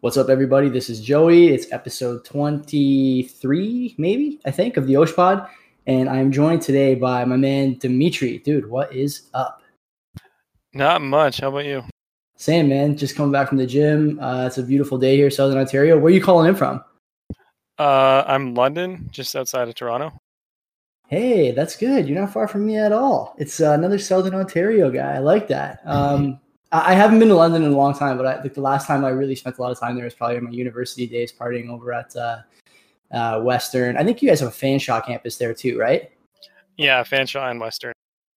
What's up, everybody? This is Joey. It's episode 23, maybe, I think, of the Oshpod. And I'm joined today by my man, Dmitri. Dude, what is up? Not much. How about you? Same, man. Just coming back from the gym. Uh, it's a beautiful day here, Southern Ontario. Where are you calling in from? Uh, I'm London, just outside of Toronto. Hey, that's good. You're not far from me at all. It's uh, another Southern Ontario guy. I like that. Um, I haven't been to London in a long time, but I think the last time I really spent a lot of time there was probably in my university days partying over at uh, uh, Western. I think you guys have a Fanshawe campus there too, right? Yeah, Fanshawe and Western.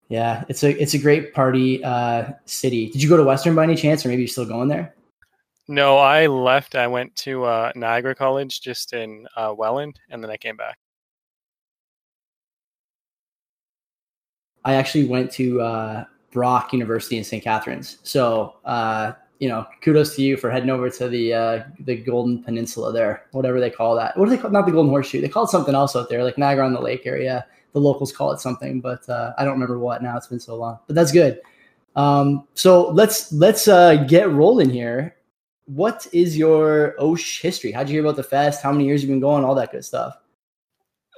Yeah, it's a it's a great party uh, city. Did you go to Western by any chance, or maybe you're still going there? No, I left. I went to uh, Niagara College just in uh, Welland, and then I came back. I actually went to uh, Brock University in St. Catharines. So, uh, you know, kudos to you for heading over to the uh, the Golden Peninsula there, whatever they call that. What do they call? Not the Golden Horseshoe. They call it something else out there, like Niagara on the Lake area. The locals call it something, but uh, I don't remember what now. It's been so long, but that's good. Um, so let's let's uh, get rolling here. What is your Osh history? How'd you hear about the fest? How many years you've been going? All that good stuff.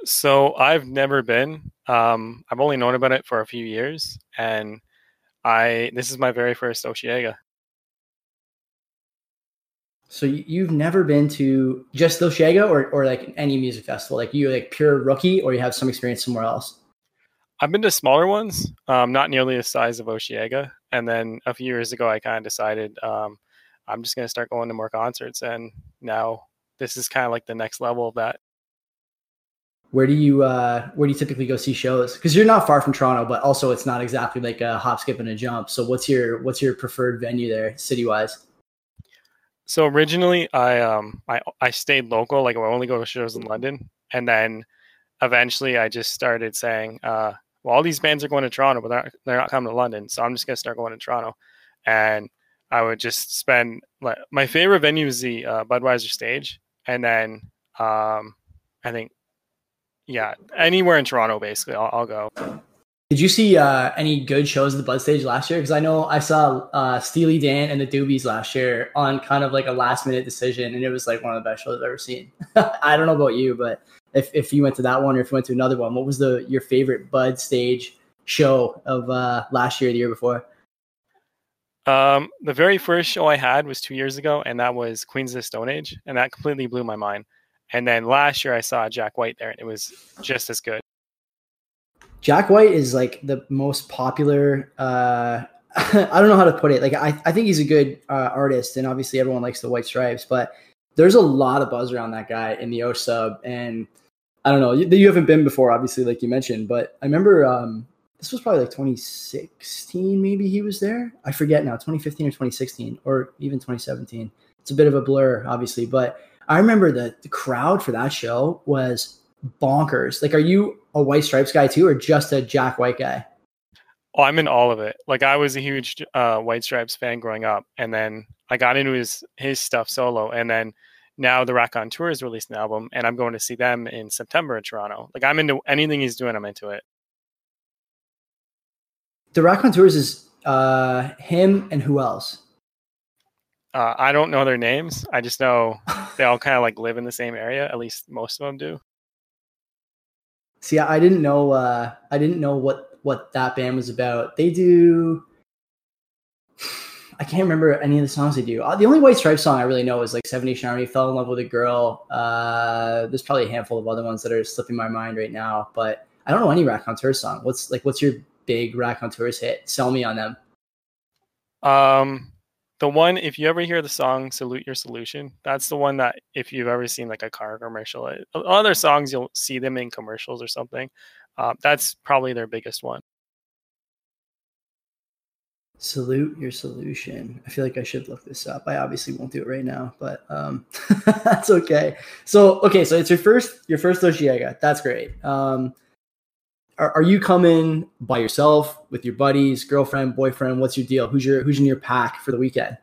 So I've never been. Um, I've only known about it for a few years, and I this is my very first Osheaga. So you've never been to just Osheaga or or like any music festival? Like you're like pure rookie, or you have some experience somewhere else? I've been to smaller ones, um, not nearly the size of Osheaga. And then a few years ago, I kind of decided um, I'm just going to start going to more concerts. And now this is kind of like the next level of that where do you uh, where do you typically go see shows? Because you're not far from Toronto, but also it's not exactly like a hop, skip, and a jump. So what's your what's your preferred venue there, city wise? So originally, I um I I stayed local, like I only go to shows in London, and then eventually I just started saying, uh, well, all these bands are going to Toronto, but they're not, they're not coming to London, so I'm just gonna start going to Toronto, and I would just spend like my favorite venue is the uh, Budweiser stage, and then um I think yeah, anywhere in Toronto, basically, I'll, I'll go. Did you see uh, any good shows at the Bud Stage last year? Because I know I saw uh, Steely Dan and the Doobies last year on kind of like a last minute decision, and it was like one of the best shows I've ever seen. I don't know about you, but if, if you went to that one or if you went to another one, what was the your favorite Bud Stage show of uh, last year, the year before? Um, the very first show I had was two years ago, and that was Queens of the Stone Age, and that completely blew my mind. And then last year I saw Jack White there and it was just as good. Jack White is like the most popular uh I don't know how to put it. Like I, I think he's a good uh, artist and obviously everyone likes the white stripes, but there's a lot of buzz around that guy in the O sub and I don't know. You, you haven't been before, obviously, like you mentioned, but I remember um, this was probably like 2016, maybe he was there. I forget now, 2015 or 2016, or even 2017. It's a bit of a blur, obviously, but I remember the, the crowd for that show was bonkers. Like, are you a White Stripes guy too, or just a Jack White guy? Oh, I'm in all of it. Like, I was a huge uh, White Stripes fan growing up, and then I got into his his stuff solo, and then now the Raconteurs released an album, and I'm going to see them in September in Toronto. Like, I'm into anything he's doing. I'm into it. The Raconteurs is uh, him and who else? Uh, I don't know their names. I just know they all kind of like live in the same area. At least most of them do. See, I didn't know. Uh, I didn't know what what that band was about. They do. I can't remember any of the songs they do. Uh, the only White Stripes song I really know is like Seven Nation Army, Fell in Love with a Girl. Uh, there's probably a handful of other ones that are slipping my mind right now, but I don't know any Raconteurs song. What's like? What's your big Raconteurs hit? Sell me on them. Um, the one if you ever hear the song salute your solution that's the one that if you've ever seen like a car commercial other songs you'll see them in commercials or something uh, that's probably their biggest one. Salute your solution. I feel like i should look this up. I obviously won't do it right now but um that's okay. So okay so it's your first your first osheaga that's great. Um are, are you coming by yourself with your buddies, girlfriend, boyfriend? What's your deal? Who's your who's in your pack for the weekend?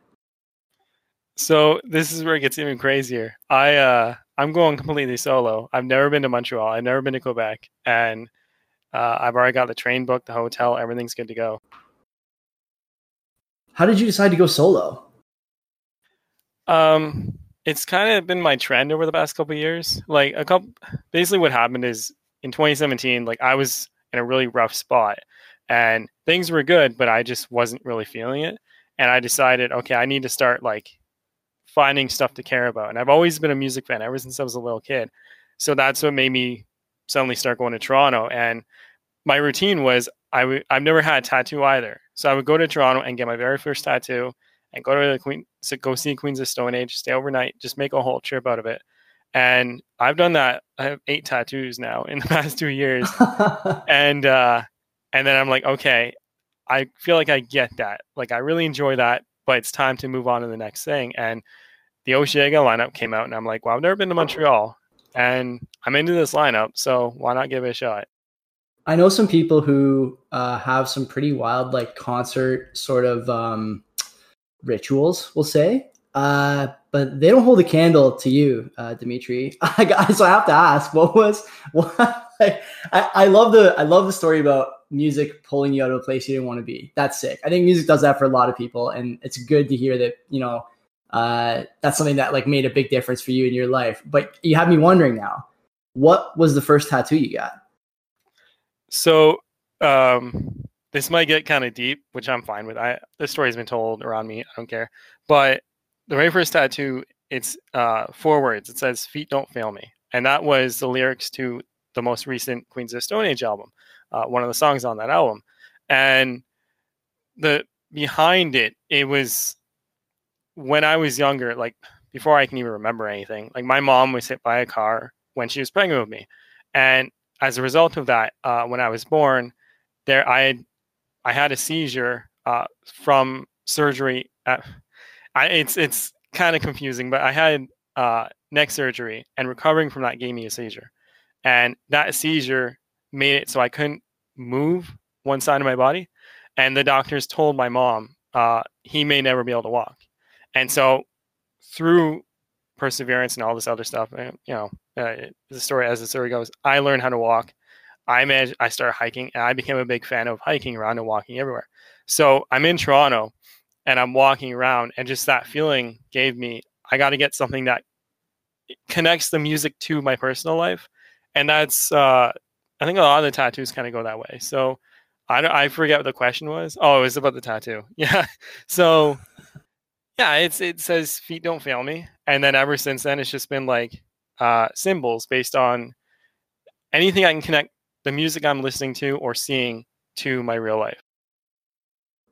So this is where it gets even crazier. I uh I'm going completely solo. I've never been to Montreal. I've never been to Quebec, and uh, I've already got the train booked, the hotel, everything's good to go. How did you decide to go solo? Um, it's kind of been my trend over the past couple years. Like a couple, basically, what happened is in 2017, like I was in a really rough spot, and things were good, but I just wasn't really feeling it. And I decided, okay, I need to start like finding stuff to care about. And I've always been a music fan ever since I was a little kid. So that's what made me suddenly start going to Toronto. And my routine was I w- I've never had a tattoo either. So I would go to Toronto and get my very first tattoo and go to the Queen, so go see Queens of Stone Age, stay overnight, just make a whole trip out of it. And I've done that. I have eight tattoos now in the past two years. and, uh, and then I'm like, okay, I feel like I get that. Like I really enjoy that, but it's time to move on to the next thing. And the Osheaga lineup came out, and I'm like, well, I've never been to Montreal, and I'm into this lineup, so why not give it a shot? I know some people who uh, have some pretty wild, like concert sort of um, rituals, we'll say, uh, but they don't hold a candle to you, uh, Dmitri. so I have to ask, what was what? Like, I, I love the I love the story about music pulling you out of a place you didn't want to be. That's sick. I think music does that for a lot of people, and it's good to hear that you know uh, that's something that like made a big difference for you in your life. But you have me wondering now, what was the first tattoo you got? So um, this might get kind of deep, which I'm fine with. I this story's been told around me. I don't care. But the very first tattoo, it's uh, four words. It says "Feet don't fail me," and that was the lyrics to the most recent Queens of Stone Age album uh, one of the songs on that album, and the behind it, it was when I was younger, like before I can even remember anything. Like my mom was hit by a car when she was pregnant with me, and as a result of that, uh, when I was born, there I had I had a seizure uh, from surgery. At, I, it's it's kind of confusing, but I had uh, neck surgery, and recovering from that gave me a seizure, and that seizure made it so I couldn't move one side of my body. And the doctors told my mom uh, he may never be able to walk. And so through perseverance and all this other stuff, you know, uh, the story as the story goes, I learned how to walk. I managed, I started hiking and I became a big fan of hiking around and walking everywhere. So I'm in Toronto and I'm walking around and just that feeling gave me, I got to get something that connects the music to my personal life. And that's, uh, I think a lot of the tattoos kind of go that way. So I, I forget what the question was. Oh, it was about the tattoo. Yeah. So yeah, it's it says feet don't fail me, and then ever since then, it's just been like uh, symbols based on anything I can connect the music I'm listening to or seeing to my real life.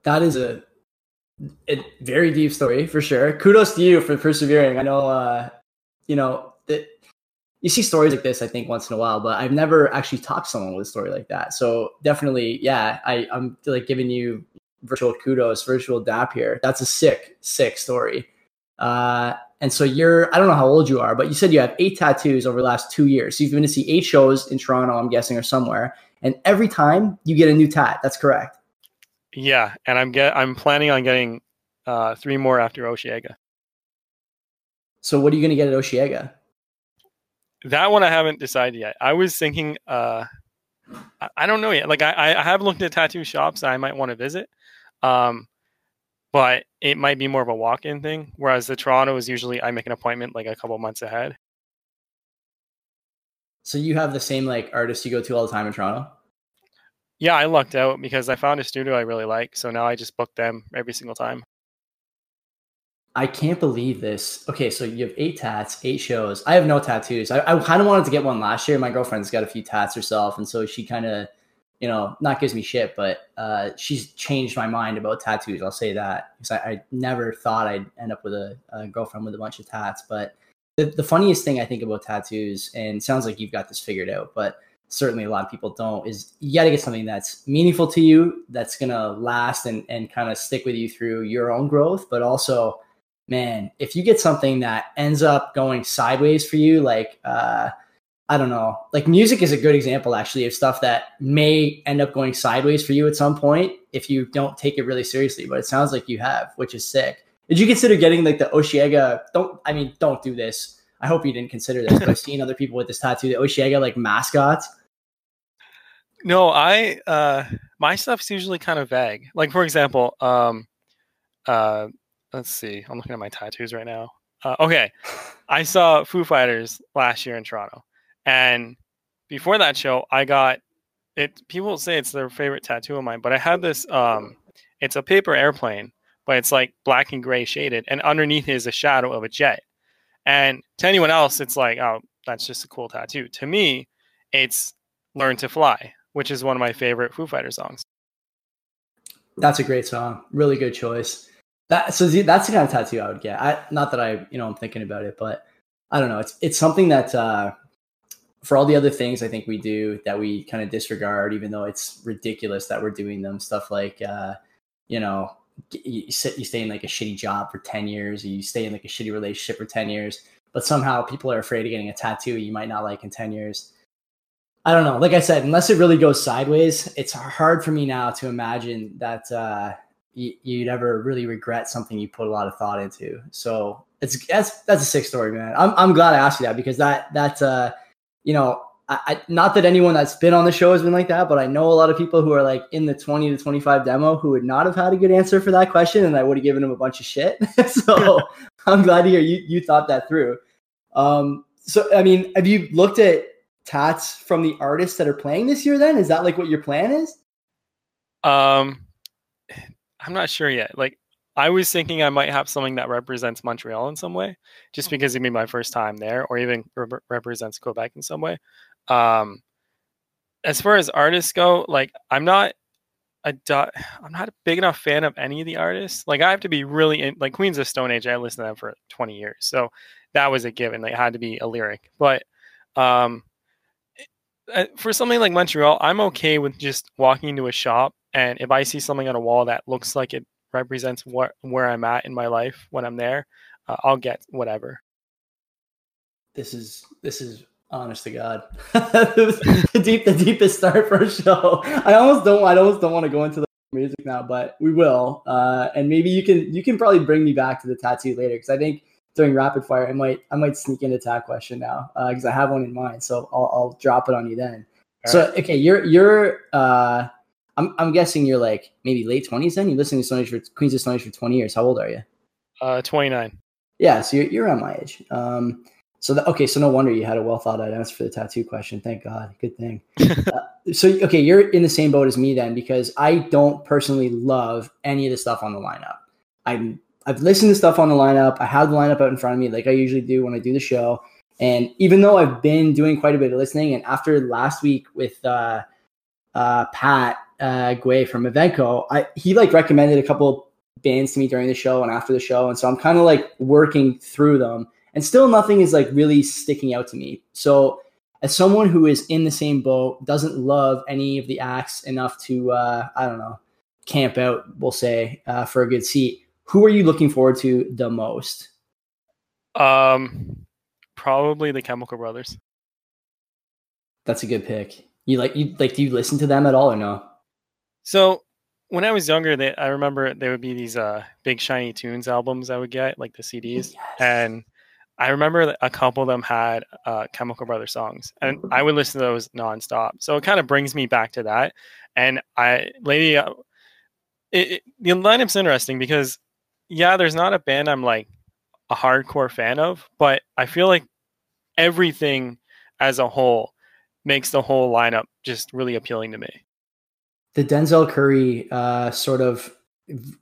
That is a, a very deep story for sure. Kudos to you for persevering. I know, uh, you know, that you see stories like this, I think, once in a while, but I've never actually talked to someone with a story like that. So definitely, yeah, I, I'm like giving you virtual kudos, virtual dap here. That's a sick, sick story. Uh, and so you're, I don't know how old you are, but you said you have eight tattoos over the last two years. So you've been to see eight shows in Toronto, I'm guessing, or somewhere. And every time you get a new tat. That's correct. Yeah, and I'm get I'm planning on getting uh, three more after Osheaga. So what are you going to get at Osheaga? That one I haven't decided yet. I was thinking, uh, I, I don't know yet. Like I, I have looked at tattoo shops I might want to visit, um, but it might be more of a walk-in thing. Whereas the Toronto is usually I make an appointment like a couple months ahead. So you have the same like artists you go to all the time in Toronto? Yeah, I lucked out because I found a studio I really like. So now I just book them every single time. I can't believe this. Okay, so you have eight tats, eight shows. I have no tattoos. I, I kind of wanted to get one last year. My girlfriend's got a few tats herself, and so she kind of, you know, not gives me shit, but uh, she's changed my mind about tattoos. I'll say that because I, I, never thought I'd end up with a, a, girlfriend with a bunch of tats. But the, the funniest thing I think about tattoos, and sounds like you've got this figured out, but certainly a lot of people don't, is you got to get something that's meaningful to you, that's gonna last and and kind of stick with you through your own growth, but also man, if you get something that ends up going sideways for you, like uh, I don't know, like music is a good example actually of stuff that may end up going sideways for you at some point if you don't take it really seriously. But it sounds like you have, which is sick. Did you consider getting like the Osheaga? Don't I mean, don't do this. I hope you didn't consider this, but I've seen other people with this tattoo, the Osheaga like mascots. No, I uh my stuff's usually kind of vague. Like for example, um uh let's see. I'm looking at my tattoos right now. Uh, okay, I saw Foo Fighters last year in Toronto, and before that show, I got it. People say it's their favorite tattoo of mine, but I had this. Um, it's a paper airplane, but it's like black and gray shaded, and underneath is a shadow of a jet. And to anyone else, it's like, oh, that's just a cool tattoo. To me, it's "Learn to Fly," which is one of my favorite Foo Fighter songs. That's a great song. Really good choice. That so that's the kind of tattoo I would get. I not that I you know I'm thinking about it, but I don't know. It's it's something that uh, for all the other things I think we do that we kind of disregard, even though it's ridiculous that we're doing them. Stuff like uh, you know you sit you stay in like a shitty job for 10 years you stay in like a shitty relationship for 10 years but somehow people are afraid of getting a tattoo you might not like in 10 years I don't know. Like I said, unless it really goes sideways, it's hard for me now to imagine that uh, y- you'd ever really regret something you put a lot of thought into. So it's that's that's a sick story, man. I'm I'm glad I asked you that because that that uh, you know, I, I, not that anyone that's been on the show has been like that, but I know a lot of people who are like in the 20 to 25 demo who would not have had a good answer for that question, and I would have given them a bunch of shit. so I'm glad to hear you you thought that through. Um, so I mean, have you looked at tats from the artists that are playing this year then? Is that like what your plan is? Um i'm not sure yet. Like i was thinking i might have something that represents montreal in some way just mm-hmm. because it'd be my first time there or even re- represents quebec in some way. Um as far as artists go like i'm not a i'm not a big enough fan of any of the artists. Like i have to be really in like queens of stone age i listened to them for 20 years so that was a given like, it had to be a lyric. But um for something like Montreal, I'm okay with just walking into a shop and if I see something on a wall that looks like it represents what where I'm at in my life when I'm there, uh, I'll get whatever. This is this is honest to God, the deep the deepest start for a show. I almost don't I almost don't want to go into the music now, but we will. Uh, and maybe you can you can probably bring me back to the tattoo later because I think during rapid fire, I might I might sneak in a tag question now because uh, I have one in mind. So I'll, I'll drop it on you then. All so okay, you're you're uh, I'm I'm guessing you're like maybe late twenties then. You listen to Stone Age for Queens of Stone Age for twenty years. How old are you? Uh, twenty nine. Yeah, so you're you're around my age. Um, so the, okay, so no wonder you had a well thought out answer for the tattoo question. Thank God, good thing. uh, so okay, you're in the same boat as me then because I don't personally love any of the stuff on the lineup. I'm I've listened to stuff on the lineup. I have the lineup out in front of me, like I usually do when I do the show. And even though I've been doing quite a bit of listening, and after last week with uh, uh, Pat uh, Guay from Evenko, I, he like recommended a couple bands to me during the show and after the show, and so I'm kind of like working through them, and still nothing is like really sticking out to me. So as someone who is in the same boat, doesn't love any of the acts enough to uh, I don't know camp out, we'll say, uh, for a good seat who are you looking forward to the most? Um, probably the Chemical Brothers. That's a good pick. You like you like do you listen to them at all or no? So when I was younger, they, I remember there would be these uh, big shiny tunes albums I would get, like the CDs, yes. and I remember a couple of them had uh, Chemical Brothers songs, and I would listen to those nonstop. So it kind of brings me back to that. And I, lady, uh, it, it, the lineup's interesting because yeah, there's not a band I'm like a hardcore fan of, but I feel like everything as a whole makes the whole lineup just really appealing to me. The Denzel Curry uh, sort of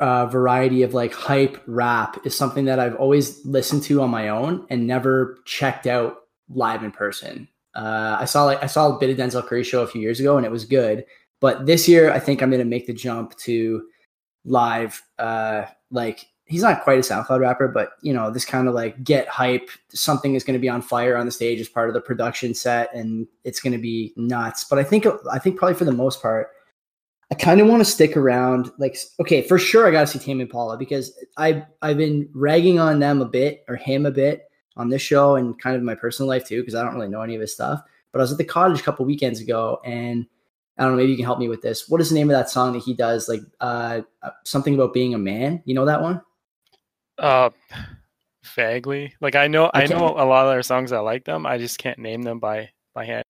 uh, variety of like hype rap is something that I've always listened to on my own and never checked out live in person. Uh, I saw like I saw a bit of Denzel Curry show a few years ago and it was good, but this year I think I'm going to make the jump to live. Uh, like he's not quite a SoundCloud rapper, but you know, this kind of like get hype. Something is going to be on fire on the stage as part of the production set, and it's going to be nuts. But I think I think probably for the most part, I kind of want to stick around. Like, okay, for sure, I got to see Tame Impala because I I've been ragging on them a bit or him a bit on this show and kind of my personal life too because I don't really know any of his stuff. But I was at the cottage a couple weekends ago and I don't know, maybe you can help me with this. What is the name of that song that he does? Like uh, something about being a man. You know that one? Uh, vaguely. Like I know, I, I know a lot of their songs. I like them. I just can't name them by by hand.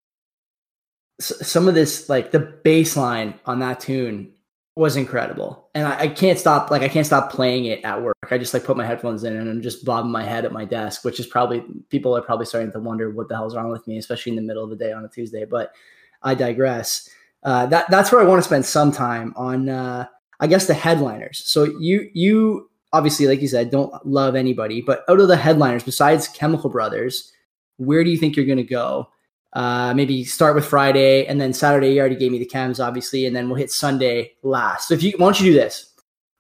some of this, like the bass line on that tune, was incredible, and I, I, can't stop like I can't stop playing it at work. I just like put my headphones in and I'm just bobbing my head at my desk, which is probably people are probably starting to wonder what the hell's wrong with me, especially in the middle of the day on a Tuesday. But I digress. Uh, that that's where I want to spend some time on. Uh, I guess the headliners. So you you obviously, like you said, don't love anybody, but out of the headliners, besides Chemical Brothers, where do you think you're going to go? Uh, maybe start with Friday and then Saturday. You already gave me the chems, obviously, and then we'll hit Sunday last. So if you why don't you do this?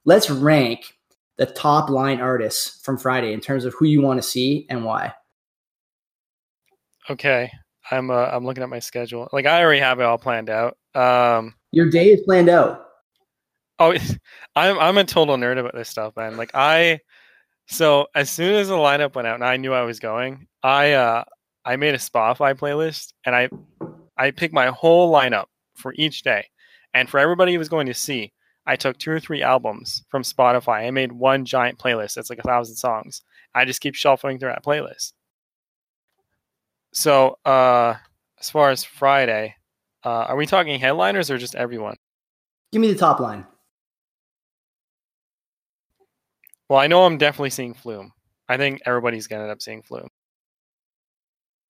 Let's rank the top line artists from Friday in terms of who you want to see and why. Okay, I'm uh, I'm looking at my schedule. Like I already have it all planned out. Um, Your day is planned out. Oh, I'm I'm a total nerd about this stuff, man. Like I, so as soon as the lineup went out and I knew I was going, I uh I made a Spotify playlist and I I picked my whole lineup for each day. And for everybody who was going to see, I took two or three albums from Spotify. I made one giant playlist that's like a thousand songs. I just keep shuffling through that playlist. So uh as far as Friday, uh, are we talking headliners or just everyone? Give me the top line. Well, I know I'm definitely seeing Flume. I think everybody's gonna end up seeing Flume.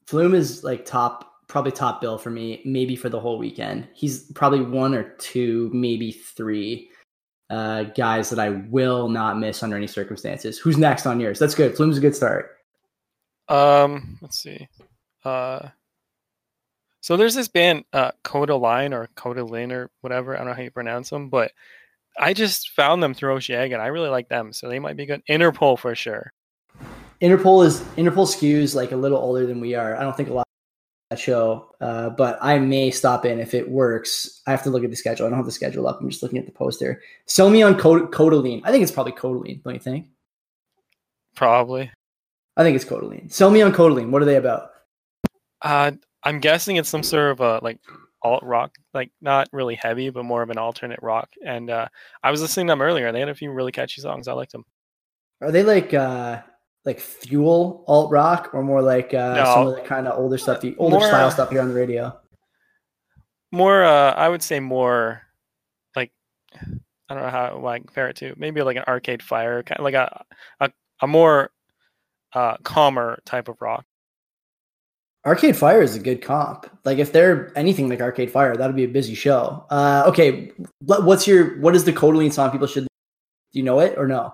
Flume is like top, probably top bill for me, maybe for the whole weekend. He's probably one or two, maybe three uh, guys that I will not miss under any circumstances. Who's next on yours? That's good. Flume's a good start. Um, let's see. Uh, so there's this band, uh, Coda Line or Coda Lin or whatever. I don't know how you pronounce them, but I just found them through Osheaga and I really like them. So they might be good. Interpol for sure. Interpol is Interpol skews like a little older than we are. I don't think a lot of that show, uh, but I may stop in if it works. I have to look at the schedule. I don't have the schedule up. I'm just looking at the poster. Sell me on Cod- Kodaline. I think it's probably Kodaline. Don't you think? Probably. I think it's Kodaline. Sell me on Kodaline. What are they about? Uh, I'm guessing it's some sort of a like alt rock, like not really heavy, but more of an alternate rock. And uh, I was listening to them earlier. They had a few really catchy songs. I liked them. Are they like uh like fuel alt rock or more like uh no, some of the kind of older stuff, the older more, style stuff here on the radio? More, uh, I would say more like I don't know how I compare it to maybe like an Arcade Fire, kind of like a a, a more uh, calmer type of rock. Arcade Fire is a good comp. Like if they're anything like Arcade Fire, that'd be a busy show. Uh, okay, what's your what is the Kodaline song people should? Do you know it or no?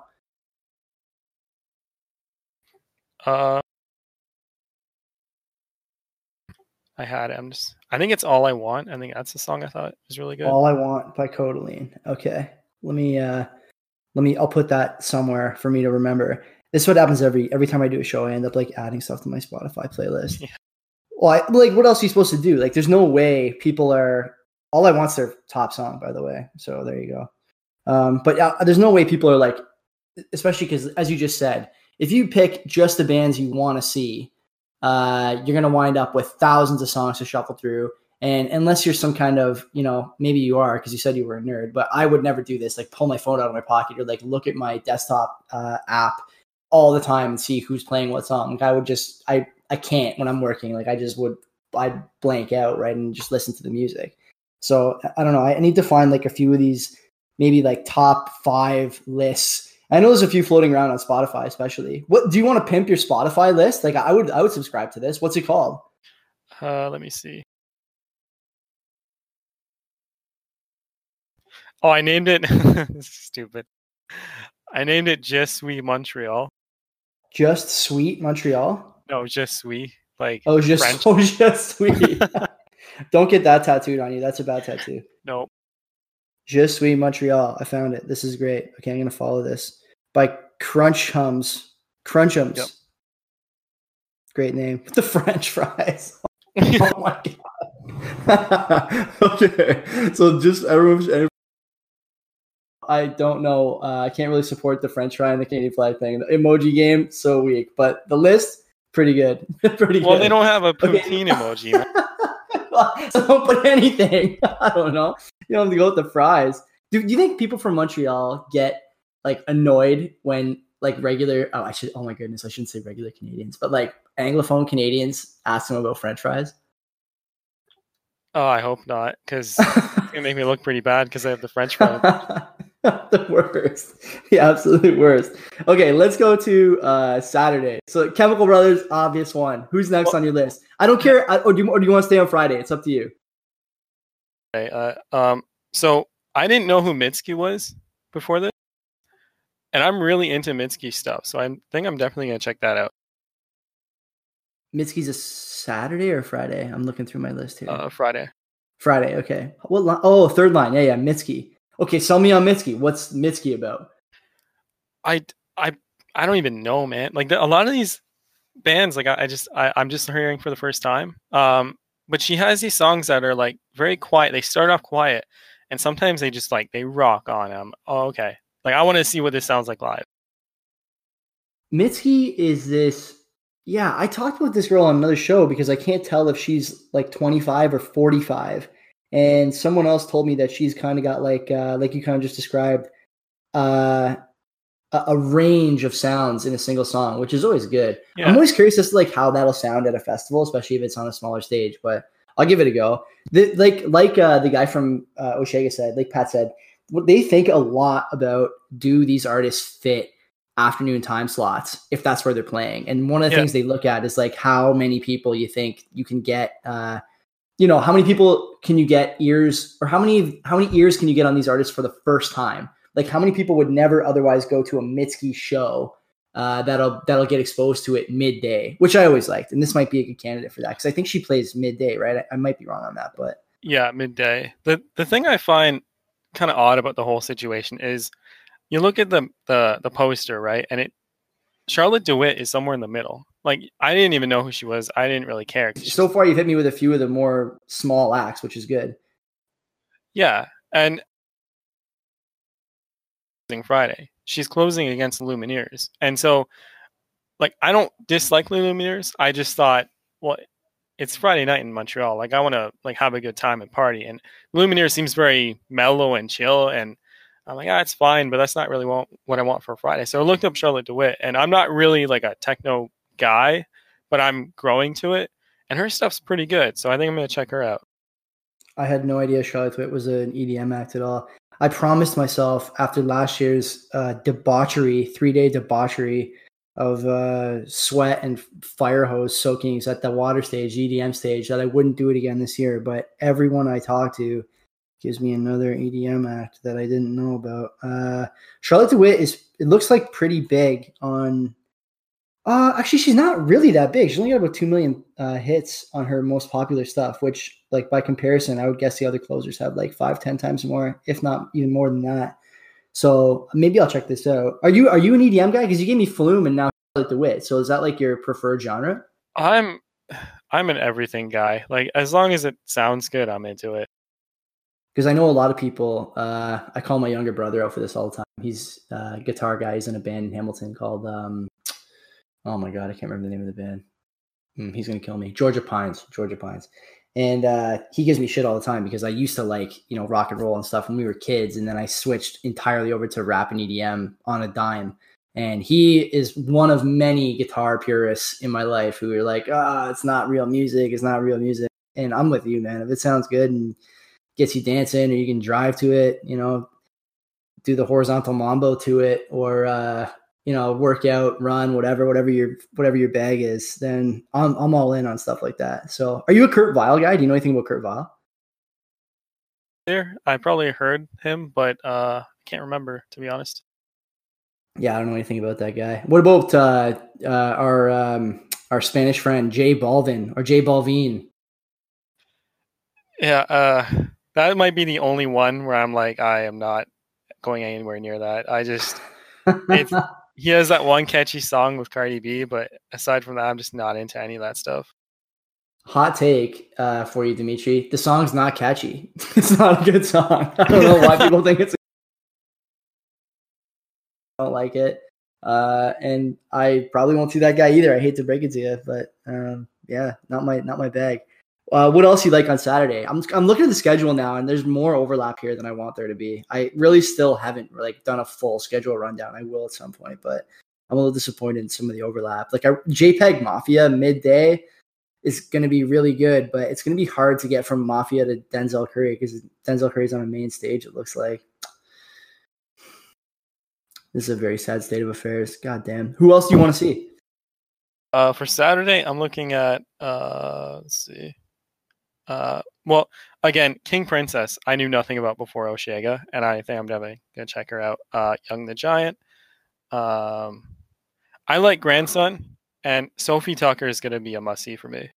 Uh, I had it. I'm just. I think it's all I want. I think that's the song I thought was really good. All I want by Kodaline. Okay, let me. uh Let me. I'll put that somewhere for me to remember. This is what happens every every time I do a show. I end up like adding stuff to my Spotify playlist. Yeah. Well, I, like what else are you supposed to do? Like, there's no way people are. All I want's their top song, by the way. So there you go. Um, but uh, there's no way people are like, especially because as you just said, if you pick just the bands you want to see, uh, you're gonna wind up with thousands of songs to shuffle through. And unless you're some kind of, you know, maybe you are because you said you were a nerd, but I would never do this. Like pull my phone out of my pocket or like look at my desktop uh, app all the time and see who's playing what song. Like I would just, I, I can't when I'm working. Like I just would, I'd blank out right and just listen to the music. So I don't know. I need to find like a few of these, maybe like top five lists I know there's a few floating around on Spotify, especially. What do you want to pimp your Spotify list? Like I would, I would subscribe to this. What's it called? Uh, let me see. Oh, I named it. stupid. I named it Just Sweet Montreal. Just Sweet Montreal. No, just sweet. Like oh, just French. oh, just sweet. Don't get that tattooed on you. That's a bad tattoo. Nope. Just Sweet Montreal. I found it. This is great. Okay, I'm gonna follow this by Crunch Hums. Crunch Hums. Yep. Great name. The French fries. oh my god. okay, so just everyone. I don't know. Uh, I can't really support the French fry and the Canadian flag thing. The emoji game so weak, but the list pretty good. pretty well, good. they don't have a poutine okay. emoji. so don't put anything. I don't know. You don't have to go with the fries. Do, do you think people from Montreal get like annoyed when like regular? Oh, I should. Oh my goodness, I shouldn't say regular Canadians, but like Anglophone Canadians ask them about French fries. Oh, I hope not, because gonna make me look pretty bad because I have the French phone. the worst, the absolute worst. Okay, let's go to uh, Saturday. So Chemical Brothers, obvious one. Who's next well, on your list? I don't care. I, or, do you, or do you want to stay on Friday? It's up to you. Okay. Uh, um. So I didn't know who Mitski was before this, and I'm really into Mitski stuff. So I think I'm definitely gonna check that out. Mitski's a Saturday or Friday? I'm looking through my list here. Uh, Friday. Friday. Okay. What? Line? Oh, third line. Yeah, yeah. Mitski. Okay, sell me on Mitski. What's Mitski about? I I I don't even know, man. Like the, a lot of these bands, like I, I just I, I'm just hearing for the first time. Um, but she has these songs that are like very quiet. They start off quiet, and sometimes they just like they rock on them. Oh, okay. Like I want to see what this sounds like live. Mitski is this. Yeah, I talked about this girl on another show because I can't tell if she's like 25 or 45 and someone else told me that she's kind of got like uh, like you kind of just described uh, a, a, range of sounds in a single song, which is always good. Yeah. I'm always curious as to like how that'll sound at a festival, especially if it's on a smaller stage. But I'll give it a go. The, like like uh, the guy from uh, said, like Pat said, they think a lot about do these artists fit afternoon time slots if that's where they're playing. And one of the yeah. things they look at is like how many people you think you can get. Uh, you know, how many people can you get ears or how many how many ears can you get on these artists for the first time? Like how many people would never otherwise go to a Mitski show uh, that'll that'll get exposed to it midday, which I always liked, and this might be a good candidate for that because I think she plays midday, right? I, I, might be wrong on that, but yeah, midday. the The thing I find kind of odd about the whole situation is you look at the the the poster, right, and it Charlotte de Witte is somewhere in the middle. Like I didn't even know who she was. I didn't really care. So far, you've hit me with a few of the more small acts, which is good. Yeah, and Friday, she's closing against Lumineers, and so like I don't dislike Lumineers. I just thought, well, it's Friday night in Montreal. Like I want to like have a good time and party, and Lumineers seems very mellow and chill, and I'm like, ah, it's fine, but that's not really what, what I want for Friday. So I looked up Charlotte de Witte, and I'm not really like a techno guy, but I'm growing to it, and her stuff's pretty good. So I think I'm gonna check her out. I had no idea Charlotte de Witte was an EDM act at all. I promised myself after last year's uh, debauchery, three day debauchery of uh, sweat and fire hose soakings at the water stage, EDM stage, that I wouldn't do it again this year. But everyone I talked to gives me another EDM act that I didn't know about. Uh, Charlotte de Witte is it looks like pretty big on. Uh, actually, she's not really that big. She's only got about two million uh, hits on her most popular stuff, which, like by comparison, I would guess the other closers have like five, ten times more, if not even more than that. So maybe I'll check this out. Are you are you an EDM guy? Because you gave me Flume and now Charlotte de Witte. So is that like your preferred genre? I'm I'm an everything guy. Like as long as it sounds good, I'm into it because I know a lot of people. Uh, I call my younger brother out for this all the time. He's a guitar guy. He's in a band in Hamilton called. Um, oh my god, I can't remember the name of the band. Mm, he's gonna kill me. Georgia Pines. Georgia Pines. And uh, he gives me shit all the time because I used to like you know rock and roll and stuff when we were kids, and then I switched entirely over to rap and EDM on a dime. And he is one of many guitar purists in my life who are like, ah, oh, it's not real music. It's not real music. And I'm with you, man. If it sounds good and gets you dancing, or you can drive to it, you know, do the horizontal mambo to it, or uh, you know, work out, run, whatever, whatever your whatever your bag is, then I'm I'm all in on stuff like that. So, are you a Kurt Vile guy? Do you know anything about Kurt Vile? There, I probably heard him, but uh, I can't remember to be honest. Yeah, I don't know anything about that guy. What about uh, uh, our um, our Spanish friend J Balvin or J Balvin? Yeah, uh, that might be the only one where I'm like, I am not going anywhere near that. I just, he has that one catchy song with Cardi B, but aside from that, I'm just not into any of that stuff. Hot take uh, for you, Dmitri. The song's not catchy. It's not a good song. I don't know why people think it's. I don't like it, uh, and I probably won't see that guy either. I hate to break it to you, but um, yeah, not my not my bag. Uh, what else you like on Saturday? I'm I'm looking at the schedule now, and there's more overlap here than I want there to be. I really still haven't like done a full schedule rundown. I will at some point, but I'm a little disappointed in some of the overlap. Like I, JPEG Mafia midday is going to be really good, but it's going to be hard to get from Mafia to Denzel Curry because Denzel Curry's on a main stage. It looks like this is a very sad state of affairs. God damn. Who else do you want to see? Uh, for Saturday, I'm looking at uh, let's see. Uh, well, again, King Princess. I knew nothing about before Osheaga, and I think I'm definitely gonna check her out. Uh, Young the Giant. Um, I like Grandson, and Sofi Tukker is gonna be a must see for me.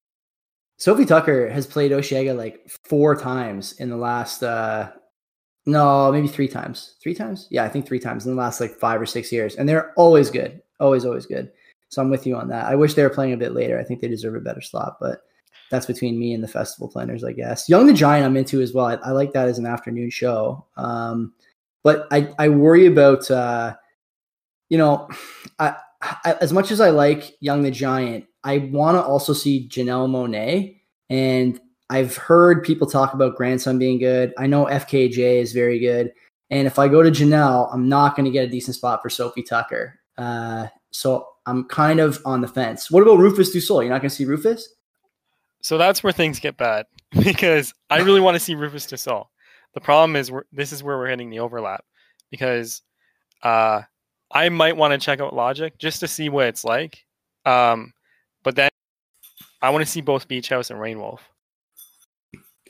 Sofi Tukker has played Osheaga like four times in the last uh no, maybe three times. Three times? Yeah, I think three times in the last like five or six years. And they're always good. Always, always good. So I'm with you on that. I wish they were playing a bit later. I think they deserve a better slot, but that's between me and the festival planners, I guess. Young the Giant, I'm into as well. I, I like that as an afternoon show. Um, but I, I worry about, uh, you know, I, I, as much as I like Young the Giant, I want to also see Janelle Monáe. And I've heard people talk about grandson being good. I know FKJ is very good. And if I go to Janelle, I'm not going to get a decent spot for Sofi Tukker. Uh, so I'm kind of on the fence. What about Rufus Du Sol? You're not going to see Rufus? So that's where things get bad because I really want to see Rufus Sol. The problem is this is where we're hitting the overlap because uh, I might want to check out Logic just to see what it's like. Um, but then I want to see both Beach House and Reignwolf.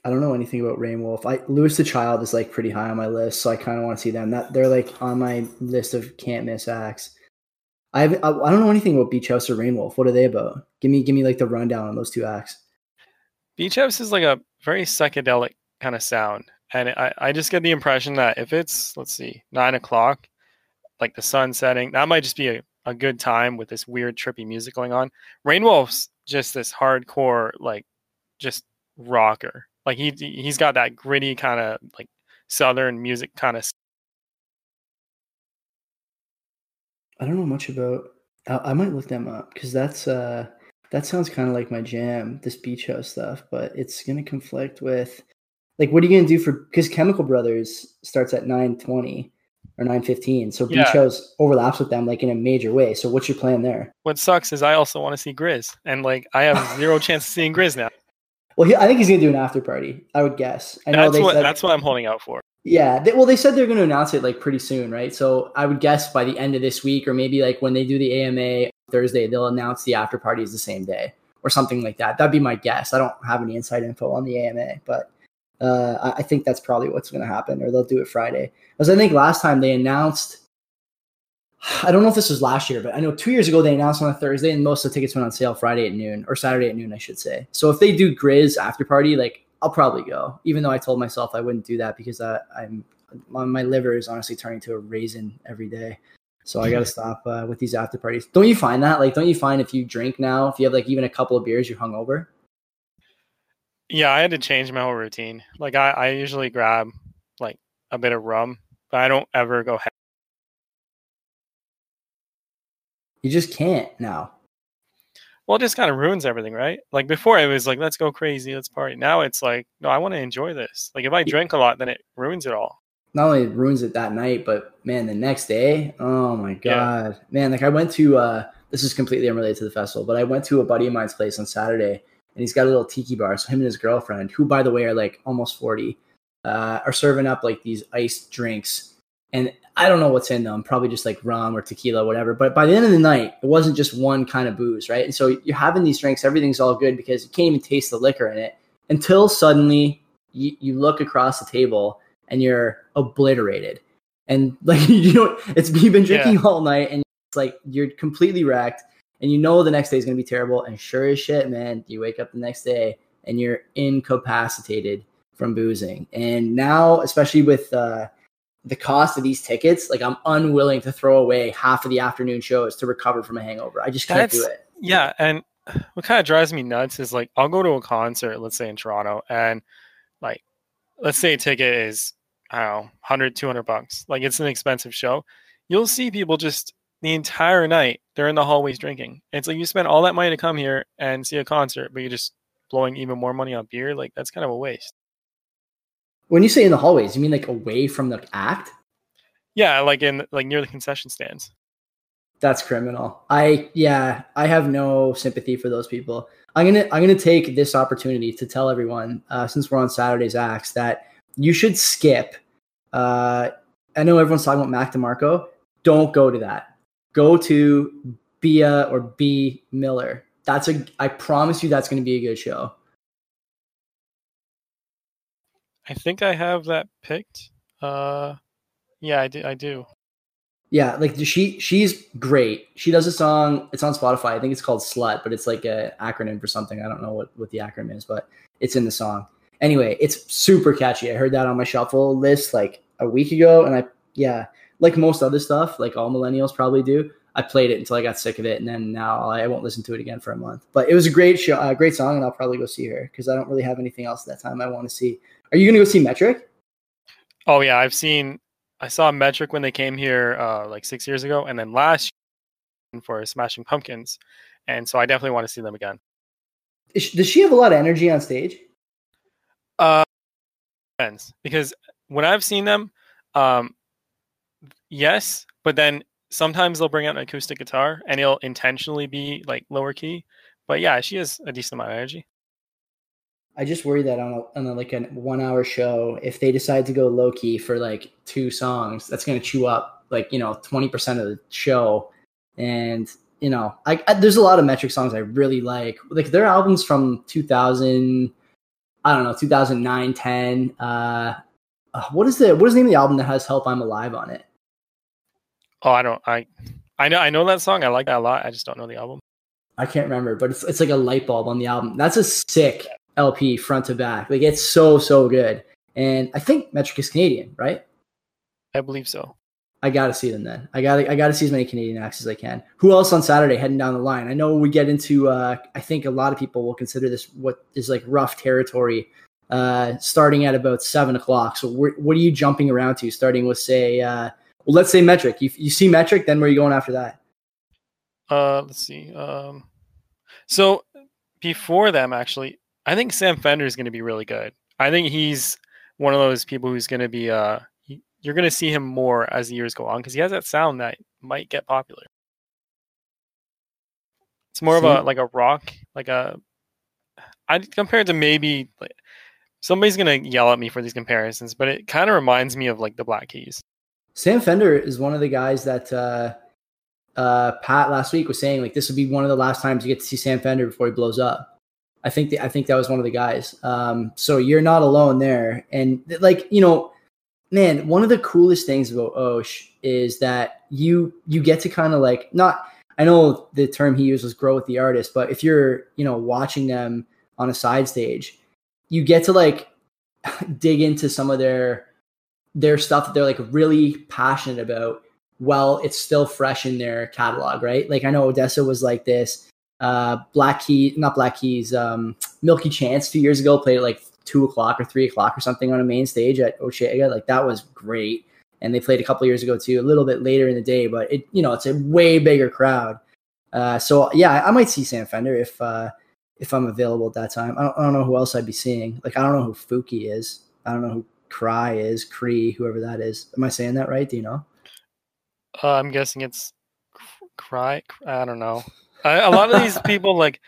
I don't know anything about Reignwolf. I Louis the Child is like pretty high on my list, so I kind of want to see them. That they're like on my list of can't miss acts. I I, I don't know anything about Beach House or Reignwolf. What are they about? Give me give me like the rundown on those two acts. Beach House is like a very psychedelic kind of sound, and I I just get the impression that if it's let's see nine o'clock, like the sun setting, that might just be a, a good time with this weird trippy music going on. Reignwolf's just this hardcore like just rocker like he he's got that gritty kind of like southern music kind of. I don't know much about. I, I might look them up because that's uh that sounds kind of like my jam. This beach house stuff, but it's gonna conflict with like what are you gonna do for because Chemical Brothers starts at nine twenty or nine fifteen, so Beach yeah. House overlaps with them like in a major way. So what's your plan there? What sucks is I also want to see GRiZ, and like I have zero chance of seeing GRiZ now. Well, he, I think he's going to do an after party. I would guess. I know that's what said, that's what I'm holding out for. Yeah. They, well, they said they're going to announce it like pretty soon, right? So I would guess by the end of this week, or maybe like when they do the AMA Thursday, they'll announce the after party is the same day or something like that. That'd be my guess. I don't have any inside info on the AMA, but uh, I think that's probably what's going to happen, or they'll do it Friday. Because I think last time they announced I don't know if this was last year, but I know two years ago they announced on a Thursday, and most of the tickets went on sale Friday at noon or Saturday at noon, I should say. So if they do GRiZ after party, like I'll probably go, even though I told myself I wouldn't do that because I, I'm my liver is honestly turning to a raisin every day. So I got to stop uh, with these after parties. Don't you find that? Like, don't you find if you drink now, if you have like even a couple of beers, you're hungover? Yeah, I had to change my whole routine. Like, I, I usually grab like a bit of rum, but I don't ever go You just can't now. Well, it just kind of ruins everything, right? Like before, it was like, let's go crazy, let's party. Now it's like, no, I want to enjoy this. Like if I drink a lot, then it ruins it all. Not only ruins it that night, but man, the next day, oh my god, yeah. man! Like I went to uh, this is completely unrelated to the festival, but I went to a buddy of mine's place on Saturday, and he's got a little tiki bar. So him and his girlfriend, who by the way are like almost forty, uh, are serving up like these iced drinks and I don't know what's in them, probably just like rum or tequila, whatever. But by the end of the night, it wasn't just one kind of booze, right? And so you're having these drinks, everything's all good because you can't even taste the liquor in it until suddenly you, you look across the table and you're obliterated. And like you know, it's you've been drinking yeah. all night and it's like you're completely wrecked and you know the next day is gonna be terrible. And sure as shit, man, you wake up the next day and you're incapacitated from boozing. And now, especially with uh the cost of these tickets, like I'm unwilling to throw away half of the afternoon shows to recover from a hangover. I just can't That's, do it. Yeah, and what kind of drives me nuts is like I'll go to a concert, let's say in Toronto, and like let's say a ticket is I don't know, 100, 200 bucks. Like it's an expensive show. You'll see people just the entire night they're in the hallways drinking. It's like you spend all that money to come here and see a concert, but you're just blowing even more money on beer. Like that's kind of a waste. When you say in the hallways, you mean like away from the act? Yeah, like in like near the concession stands. That's criminal. I yeah, I have no sympathy for those people. I'm gonna I'm gonna take this opportunity to tell everyone, uh, since we're on Saturday's acts, that you should skip. Uh, I know everyone's talking about Mac DeMarco. Don't go to that. Go to Bia or Bea Miller. That's a. I promise you, that's going to be a good show. I think I have that picked. Uh, yeah, I do. I do. Yeah, like she she's great. She does a song. It's on Spotify. I think it's called "Slut," but it's like a acronym for something. I don't know what what the acronym is, but it's in the song. Anyway, it's super catchy. I heard that on my shuffle list like a week ago, and I yeah, like most other stuff, like all millennials probably do. I played it until I got sick of it, and then now I won't listen to it again for a month. But it was a great show, a great song, and I'll probably go see her because I don't really have anything else at that time I want to see. Are you gonna go see Metric? Oh yeah, I've seen I saw Metric when they came here uh, like six years ago, and then last year for Smashing Pumpkins, and so I definitely want to see them again. She, does she have a lot of energy on stage? Uh, depends because when I've seen them, um, yes, but then sometimes they'll bring out an acoustic guitar and it'll intentionally be like lower key. But yeah, she has a decent amount of energy. I just worry that on a, on a, like a one hour show, if they decide to go low key for like two songs, that's going to chew up like you know twenty percent of the show. And you know, I, I, there's a lot of metric songs I really like. Like their albums from 2000, I don't know, 2009, 10. Uh, uh, what is the what is the name of the album that has "Help I'm Alive" on it? Oh, I don't. I I know I know that song. I like that a lot. I just don't know the album. I can't remember, but it's it's like a light bulb on the album. That's a sick LP front to back. Like it's so so good. And I think Metric is Canadian, right? I believe so. I gotta see them then. I gotta I gotta see as many Canadian acts as I can. Who else on Saturday heading down the line? I know we get into uh, I think a lot of people will consider this what is like rough territory. Uh, starting at about seven o'clock. So what are you jumping around to? Starting with say, uh, well, let's say metric. You, you see metric, then where are you going after that? Uh, let's see. Um, so before them, actually, I think Sam Fender is going to be really good. I think he's one of those people who's going to be uh you're going to see him more as the years go on because he has that sound that might get popular. It's more see? of a like a rock, like a I compared to maybe like, somebody's going to yell at me for these comparisons, but it kind of reminds me of like the Black Keys. Sam Fender is one of the guys that uh uh Pat last week was saying like this would be one of the last times you get to see Sam Fender before he blows up. I think the, I think that was one of the guys. Um, so you're not alone there. And like you know, man, one of the coolest things about Osh is that you you get to kind of like not. I know the term he used was grow with the artist, but if you're you know watching them on a side stage, you get to like dig into some of their their stuff that they're like really passionate about well it's still fresh in their catalog right like i know odessa was like this uh, Black Key, not Black Keys, um, Milky Chance a few years ago played at like two o'clock or three o'clock or something on a main stage at Osheaga. Like that was great. And they played a couple years ago too, a little bit later in the day, but it, you know, it's a way bigger crowd. Uh, so yeah, I might see Sam Fender if, uh, if I'm available at that time. I don't, I don't know who else I'd be seeing. Like, I don't know who Fuki is. I don't know who Cry is, Cree, whoever that is. Am I saying that right? Do you know? Uh, I'm guessing it's Cry. I don't know. I, a lot of these people, like,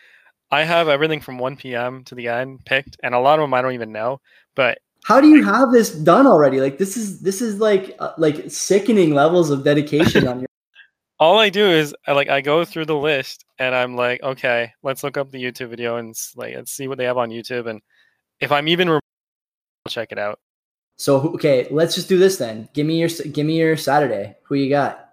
I have everything from 1 p.m. to the end picked, and a lot of them I don't even know. But how do you have this done already? Like, this is this is like uh, like sickening levels of dedication on your. All I do is I like I go through the list and I'm like, okay, let's look up the YouTube video and like let's see what they have on YouTube, and if I'm even, I'll check it out. So okay, let's just do this then. Give me your give me your Saturday. Who you got?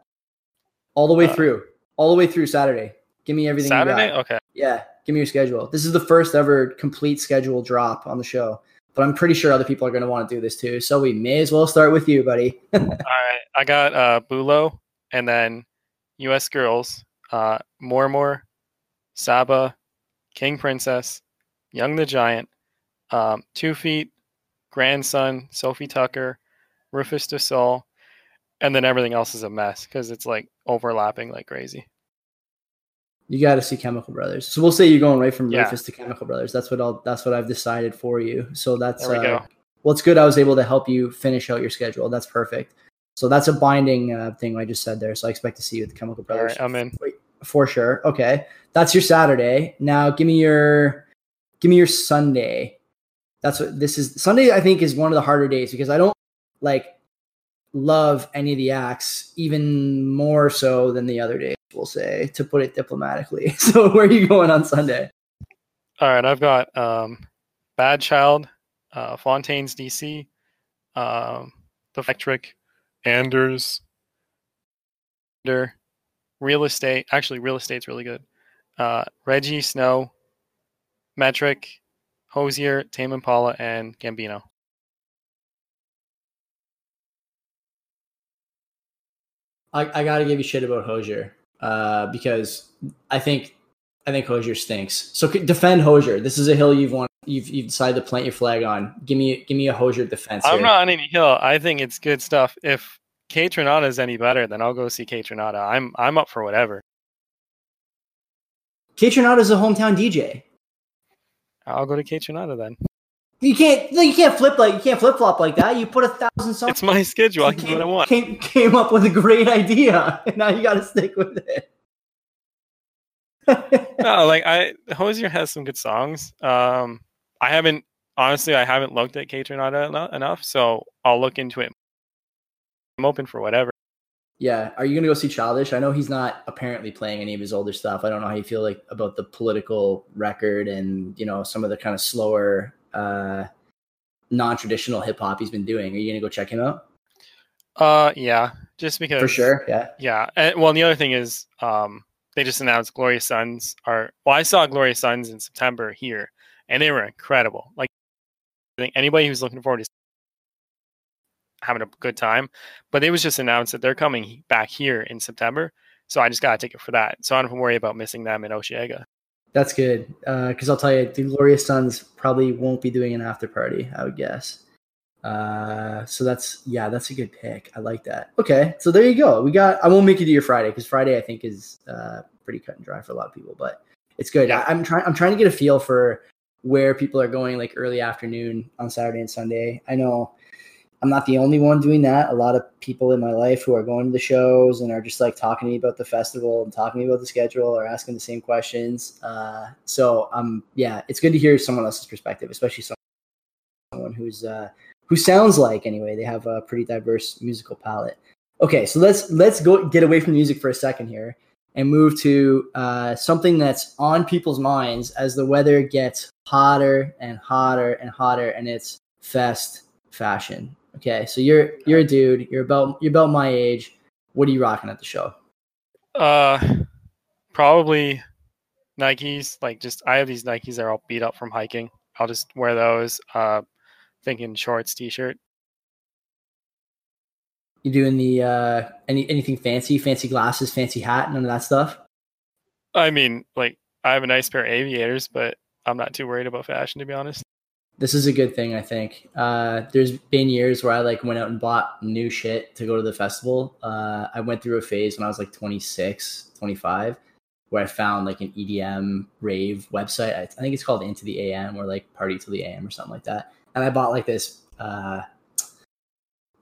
All the way uh, through, all the way through Saturday. Give me everything. Saturday, okay. Yeah, give me your schedule. This is the first ever complete schedule drop on the show, but I'm pretty sure other people are going to want to do this too. So we may as well start with you, buddy. All right, I got uh, Bülow, and then U.S. Girls, uh, Mormor, Saba, King Princess, Young the Giant, um, Two Feet, Grandson, Sofi Tukker, Rufus Sol, and then everything else is a mess because it's like overlapping like crazy. You got to see Chemical Brothers. So we'll say you're going right from yeah. Rufus to Chemical Brothers. That's what I'll. That's what I've decided for you. So that's. There we uh, go. Well, it's good. I was able to help you finish out your schedule. That's perfect. So that's a binding uh, thing I just said there. So I expect to see you at the Chemical Brothers right, I'm in. for sure. Okay, that's your Saturday. Now give me your give me your Sunday. That's what this is. Sunday I think is one of the harder days because I don't like love any of the acts even more so than the other days. We'll say to put it diplomatically. So where are you going on Sunday? All right, I've got um, Bad Child, uh, Fontaines D.C., um, The Electric, Anders, Real Estate. Actually, Real Estate's really good. Uh, Reggie, Snow, Metric, Hozier, Tame Impala, and Gambino. I, I got to give you shit about Hozier uh, because I think I think Hozier stinks. So defend Hozier. This is a hill you've won. You've you've decided to plant your flag on. Give me give me a Hozier defense. I'm here. not on any hill. I think it's good stuff. If Kaytranada is any better, then I'll go see Kaytranada. I'm I'm up for whatever. Kaytranada is a hometown DJ. I'll go to Kaytranada then. You can't you can't flip like you can't flip flop like that. You put a thousand songs. It's my schedule. I can do what I want. Came, came up with a great idea, and now you got to stick with it. no, like I Hozier has some good songs. Um, I haven't honestly, I haven't looked at eno- enough, so I'll look into it. I'm open for whatever. yeah, are you gonna go see Childish? I know he's not apparently playing any of his older stuff. I don't know how you feel like about the political record and you know some of the kind of slower, uh, non-traditional hip hop he's been doing. Are you gonna go check him out Uh, yeah, just because for sure? Yeah. Yeah. And, well, and the other thing is, um, they just announced Glorious Sons are. Well, I saw Glorious Sons in September here, and they were incredible. Like, I think anybody who's looking forward to having a good time, but it was just announced that they're coming back here in September. So I just got a ticket for that. So I don't have to worry about missing them in Osheaga. That's good because I'll tell you, the Glorious Sons probably won't be doing an after party. I would guess. Uh, so that's yeah, that's a good pick. I like that. Okay, so there you go. We got. I won't make you do your Friday because Friday I think is uh, pretty cut and dry for a lot of people, but it's good. I, I'm trying. I'm trying to get a feel for where people are going, like early afternoon on Saturday and Sunday. I know I'm not the only one doing that. A lot of people in my life who are going to the shows and are just like talking to me about the festival and talking to me about the schedule or asking the same questions. Uh, so um, yeah, it's good to hear someone else's perspective, especially someone who's uh, who sounds like anyway they have a pretty diverse musical palette. Okay, so let's let's go get away from the music for a second here and move to uh, something that's on people's minds as the weather gets hotter and hotter and hotter, and it's fest fashion. Okay, so you're you're a dude. You're about you're about my age. What are you rocking at the show? Uh, probably Nikes. Like, just I have these Nikes that are all beat up from hiking. I'll just wear those. Uh, thinking shorts, t-shirt. You doing the uh, any anything fancy? Fancy glasses, fancy hat, none of that stuff. I mean, like I have a nice pair of aviators, but I'm not too worried about fashion to be honest. This is a good thing, I think. Uh, there's been years where I like went out and bought new shit to go to the festival. Uh, I went through a phase when I was like 26, 25, where I found like an EDM rave website. I, I think it's called Into the AM or like Party to the AM or something like that. And I bought like this. Uh,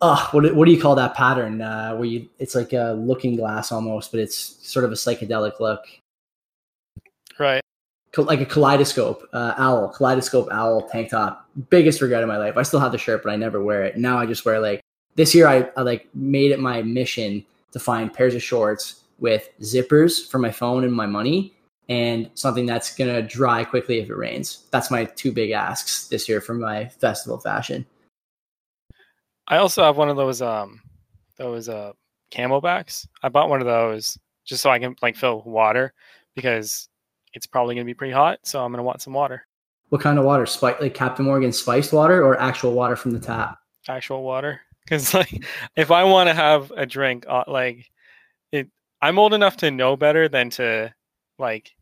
oh, what what do you call that pattern? Uh, where you it's like a looking glass almost, but it's sort of a psychedelic look like a kaleidoscope uh, owl, kaleidoscope owl tank top. Biggest regret of my life. I still have the shirt, but I never wear it. Now I just wear like this year. I, I like made it my mission to find pairs of shorts with zippers for my phone and my money, and something that's gonna dry quickly if it rains. That's my two big asks this year for my festival fashion. I also have one of those um those uh camelbacks. I bought one of those just so I can like fill water because it's probably gonna be pretty hot, so I'm gonna want some water. What kind of water? Spice like Captain Morgan spiced water or actual water from the tap? Actual water. Because like if I want to have a drink, uh, like it, I'm old enough to know better than to like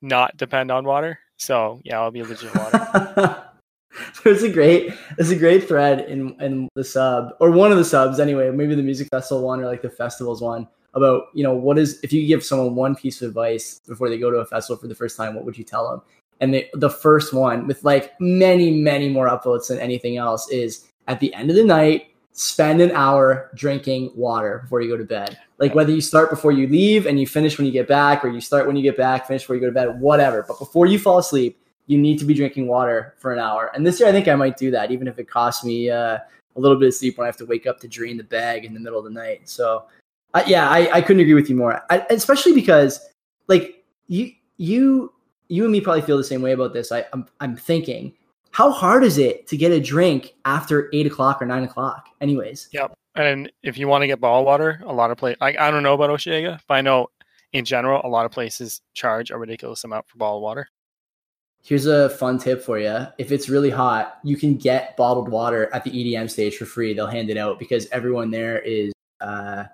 not depend on water. So yeah, I'll be legit water. there's a great there's a great thread in in the sub or one of the subs anyway maybe the music festival one or like the festivals one about you know what is if you give someone one piece of advice before they go to a festival for the first time what would you tell them and the, the first one with like many many more upvotes than anything else is at the end of the night spend an hour drinking water before you go to bed. Like whether you start before you leave and you finish when you get back, or you start when you get back, finish before you go to bed, whatever. But before you fall asleep, you need to be drinking water for an hour. And this year, I think I might do that, even if it costs me uh, a little bit of sleep when I have to wake up to drain the bag in the middle of the night. So, uh, yeah, I, I couldn't agree with you more, I, especially because like you you you and me probably feel the same way about this. I, I'm I'm thinking how hard is it to get a drink after eight o'clock or nine o'clock? Anyways. Yep. And if you want to get bottled water, a lot of places, like, I don't know about Osheaga, but I know in general, a lot of places charge a ridiculous amount for bottled water. Here's a fun tip for you. If it's really hot, you can get bottled water at the EDM stage for free. They'll hand it out because everyone there is, uh,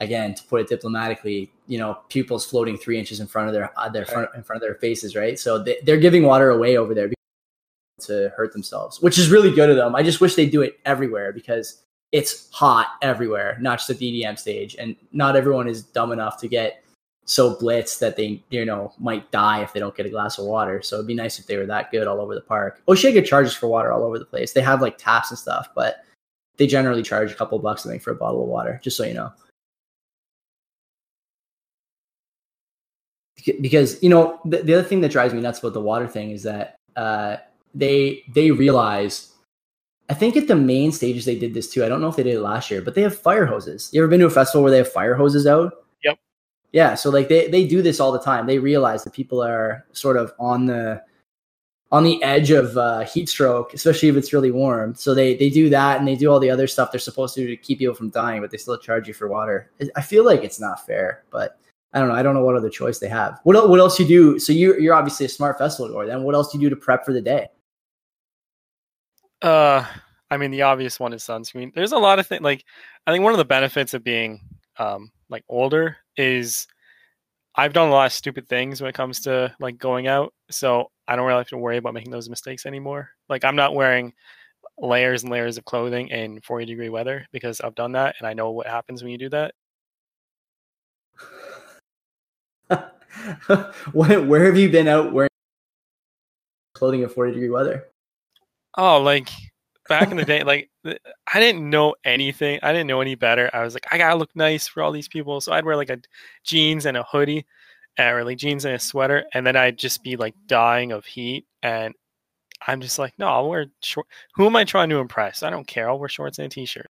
again, to put it diplomatically, you know, pupils floating three inches in front of their uh, their front in front of their faces, right? So they, they're giving water away over there to hurt themselves, which is really good of them. I just wish they do it everywhere because it's hot everywhere, not just at the EDM stage. And not everyone is dumb enough to get so blitzed that they, you know, might die if they don't get a glass of water. So it'd be nice if they were that good all over the park. Osheaga charges for water all over the place. They have like taps and stuff, but they generally charge a couple bucks, I think, for a bottle of water, just so you know. Because, you know, the, the other thing that drives me nuts about the water thing is that uh, they they realize I think at the main stages they did this too. I don't know if they did it last year, but they have fire hoses. You ever been to a festival where they have fire hoses out? Yep. Yeah, so like they they do this all the time. They realize that people are sort of on the on the edge of uh, heat stroke, especially if it's really warm. So they they do that and they do all the other stuff they're supposed to do to keep people from dying, but they still charge you for water. I feel like it's not fair, but I don't know. I don't know what other choice they have. What what else you do? So you you're obviously a smart festival goer. Then what else do you do to prep for the day? Uh, I mean, the obvious one is sunscreen. There's a lot of things. Like, I think one of the benefits of being um like older is I've done a lot of stupid things when it comes to like going out, so I don't really have to worry about making those mistakes anymore. Like, I'm not wearing layers and layers of clothing in 40 degree weather because I've done that and I know what happens when you do that. where have you been out wearing clothing in 40 degree weather? Oh, like back in the day, like I didn't know anything. I didn't know any better. I was like, I gotta look nice for all these people, so I'd wear like a jeans and a hoodie, or like jeans and a sweater, and then I'd just be like dying of heat. And I'm just like, no, I'll wear short. Who am I trying to impress? I don't care. I'll wear shorts and a t-shirt.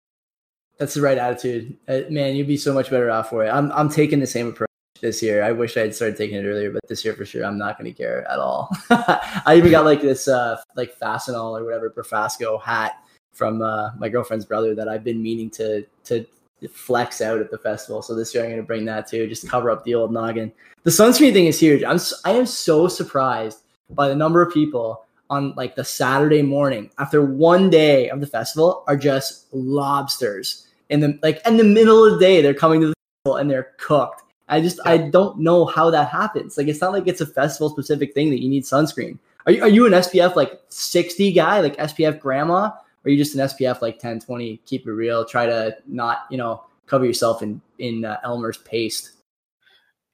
That's the right attitude, uh, man. You'd be so much better off for it. I'm I'm taking the same approach this year. I wish I had started taking it earlier, but this year for sure, I'm not going to care at all. I even got like this, uh, like Fastenal or whatever Profasco hat from uh, my girlfriend's brother that I've been meaning to to flex out at the festival. So this year I'm going to bring that too, just to cover up the old noggin. The sunscreen thing is huge. I'm I am so surprised by the number of people on like the Saturday morning after one day of the festival are just lobsters in the like in the middle of the day. They're coming to the festival and they're cooked I just yeah. I don't know how that happens. Like it's not like it's a festival specific thing that you need sunscreen. Are you, are you an SPF like 60 guy, like SPF grandma? Or are you just an SPF like 10, 20, keep it real, try to not, you know, cover yourself in in uh, Elmer's paste?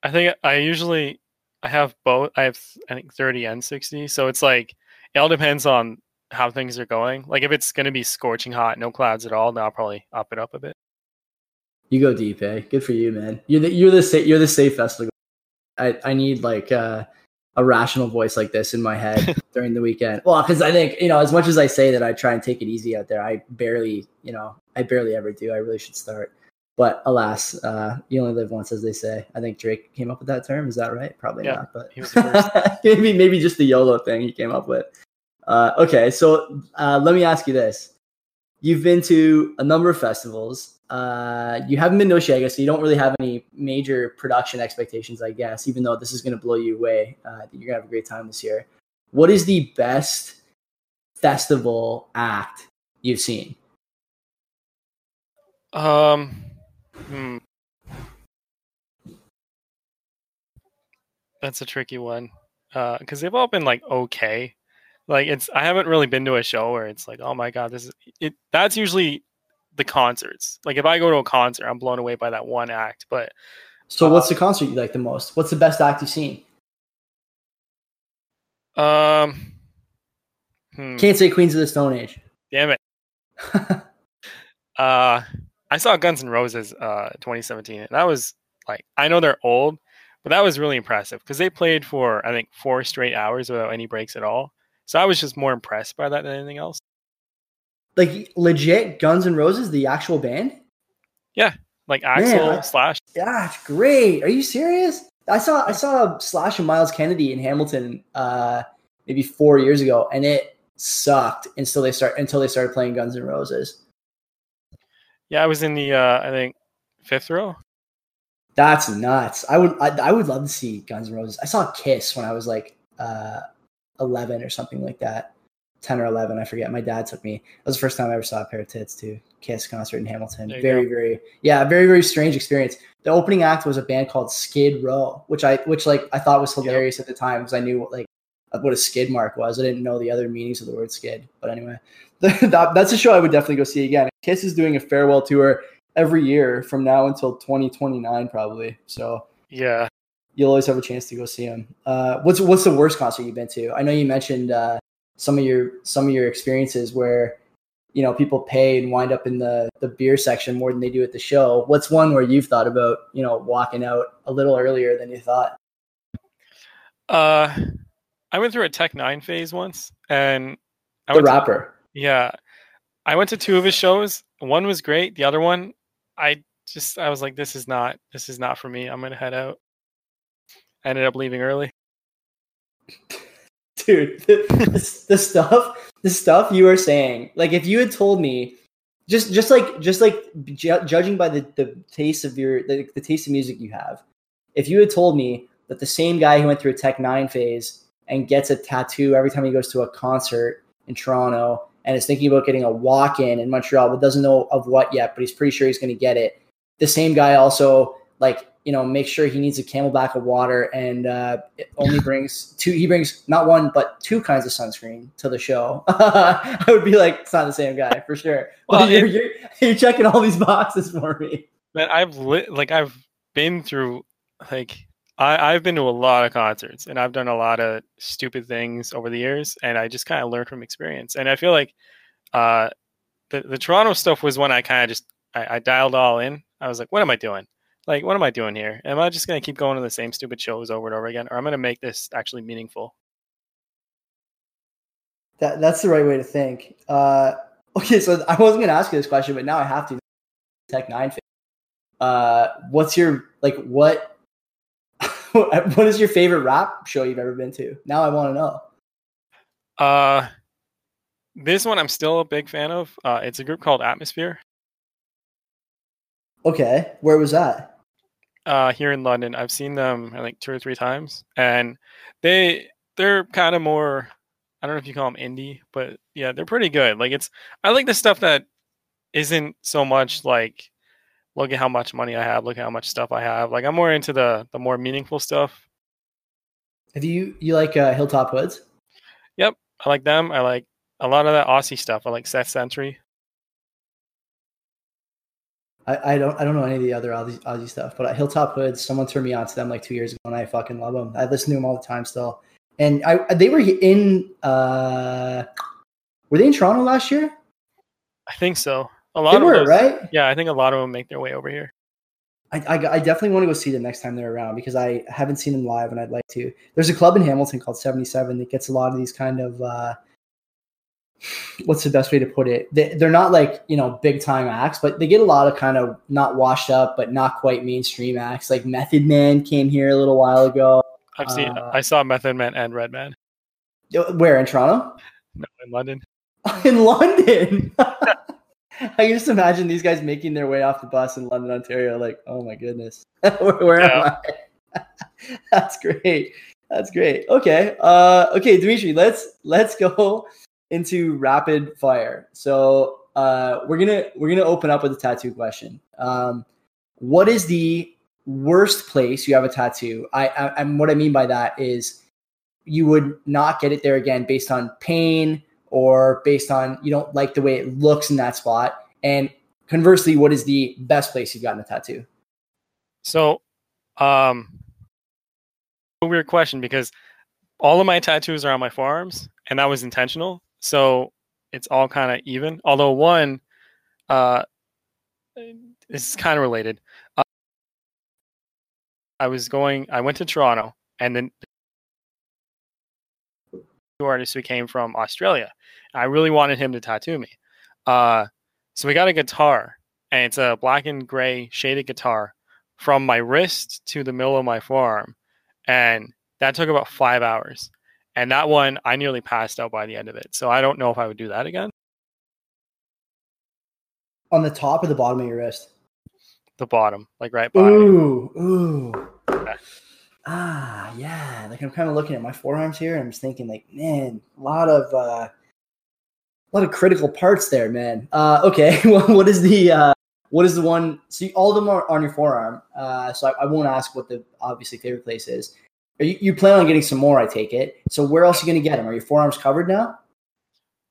I think I usually I have both. I have I think 30 and 60. So it's like it all depends on how things are going. Like if it's going to be scorching hot, no clouds at all, then I'll probably up it up a bit. You go deep, eh? Good for you, man. You're the you're the safe you're the safe festival. I I need like uh, a rational voice like this in my head during the weekend. Well, because I think you know, as much as I say that I try and take it easy out there, I barely you know I barely ever do. I really should start. But alas, uh, you only live once, as they say. I think Drake came up with that term. Is that right? Probably yeah, not. But maybe maybe just the YOLO thing he came up with. Uh, okay, so uh, let me ask you this: You've been to a number of festivals. Uh, you haven't been to Osheaga, so you don't really have any major production expectations, I guess. Even though this is going to blow you away, uh, you're gonna have a great time this year. What is the best festival act you've seen? Um, hmm. that's a tricky one because uh, they've all been like okay. Like it's I haven't really been to a show where it's like oh my god this is it. That's usually the concerts. Like if I go to a concert, I'm blown away by that one act. But so, what's the concert you like the most? What's the best act you've seen? Um, hmm. can't say Queens of the Stone Age. Damn it. Uh, I saw Guns N' Roses uh 2017, and that was like I know they're old, but that was really impressive because they played for I think four straight hours without any breaks at all. So I was just more impressed by that than anything else. Like legit Guns N' Roses, the actual band. Yeah, like Axl I- Slash. Yeah, it's great. Are you serious? I saw I saw Slash and Myles Kennedy in Hamilton uh maybe four years ago, and it sucked until they start until they started playing Guns N' Roses. Yeah, I was in the uh I think fifth row. That's nuts. I would I, I would love to see Guns N' Roses. I saw Kiss when I was like uh 11 or something like that. 10 or 11, I forget. My dad took me. That was the first time I ever saw a pair of tits too. Kiss concert in Hamilton. There you Very, very yeah, very, very strange experience. The opening act was a band called Skid Row, which I which like I thought was hilarious at the time because I knew what like what a skid mark was. I didn't know the other meanings of the word skid. But anyway, that, that's a show I would definitely go see again. Kiss is doing a farewell tour every year from now until 2029 probably. So Yeah. you'll always have a chance to go see them. Uh, what's what's the worst concert you've been to? I know you mentioned uh, some of your some of your experiences where you know people pay and wind up in the the beer section more than they do at the show. What's one where you've thought about you know walking out a little earlier than you thought? Uh, I went through a Tech N9ne phase once, and I The went to- rapper. yeah, I went to two of his shows. One was great. The other one, I just I was like, this is not this is not for me. I'm gonna head out. I ended up leaving early. Dude the, the, stuff the stuff you are saying like if you had told me just just like just like ju- judging by the the taste of your the, the taste of music you have if you had told me that the same guy who went through a Tech N9ne phase and gets a tattoo every time he goes to a concert in toronto and is thinking about getting a walk-in in montreal but doesn't know of what yet but he's pretty sure he's going to get it the same guy also like you know make sure he needs a camelback of water and uh, it only brings two he brings not one but two kinds of sunscreen to the show i would be like it's not the same guy for sure Well, you're, it- you're, you're checking all these boxes for me Man, I've lit like I've been through like I, I've been to a lot of concerts and I've done a lot of stupid things over the years and I just kind of learned from experience. And I feel like uh the, the Toronto stuff was when I kind of just I, I dialed all in. I was like, what am I doing? Like, what am I doing here? Am I just gonna keep going to the same stupid shows over and over again, or am I'm gonna make this actually meaningful? that, that's the right way to think uh, okay so i wasn't going to ask you this question but now i have to Tech N9ne phase. uh, what's your like what what is your favorite rap show you've ever been to now i want to know Uh, this one I'm still a big fan of. Uh, it's a group called Atmosphere. okay where was that uh, here in London. I've seen them I think two or three times, and they they're kind of more. I don't know if you call them indie, but yeah, they're pretty good. Like it's I like the stuff that isn't so much like look at how much money I have, look at how much stuff I have. Like I'm more into the the more meaningful stuff. have you you like uh, hilltop hoods Yep, I like them. I like a lot of that Aussie stuff. I like Seth Sentry. I, I don't I don't know any of the other Aussie, Aussie stuff, but Hilltop Hoods, someone turned me on to them like two years ago, and I fucking love them. I listen to them all the time still. And I they were in uh were they in Toronto last year? I think so. A lot They of were those, right. Yeah, I think a lot of them make their way over here. I, I, I definitely want to go see them next time they're around because I haven't seen them live and I'd like to. There's a club in Hamilton called 77 that gets a lot of these kind of uh, what's the best way to put it? They, they're not like you know big time acts, but they get a lot of kind of not washed up but not quite mainstream acts. Like Method Man came here a little while ago. I've seen. Uh, I saw Method Man and Redman Where in Toronto? no, in London. in London. I can just imagine these guys making their way off the bus in London, Ontario. Like, oh my goodness, where, where am I? That's great. That's great. Okay. Uh, okay, Dmitri, let's let's go into rapid fire. So uh, we're gonna we're gonna open up with a tattoo question. Um, what is the worst place you have a tattoo? I, I and what I mean by that is you would not get it there again based on pain or based on you don't like the way it looks in that spot. And conversely, what is the best place you've gotten a tattoo? So, um, a weird question because all of my tattoos are on my forearms, and that was intentional. So it's all kind of even. Although one, uh, this is kind of related. Uh, I was going. I went to Toronto, and then two artist who came from Australia. I really wanted him to tattoo me. Uh, so we got a guitar, and it's a black and gray shaded guitar from my wrist to the middle of my forearm. And that took about five hours. And that one, I nearly passed out by the end of it. So I don't know if I would do that again. On the top or the bottom of your wrist? The bottom, like right bottom. Ooh, ooh. Okay. Ah, yeah. Like I'm kind of looking at my forearms here, and I'm just thinking, like, man, a lot of uh, a lot of critical parts there, man. Uh, okay, well, what is the uh, what is the one? So all of them are on your forearm. Uh, so I, I won't ask what the obviously favorite place is. You, you, plan on getting some more, I take it. So where else are you going to get them? Are your forearms covered now?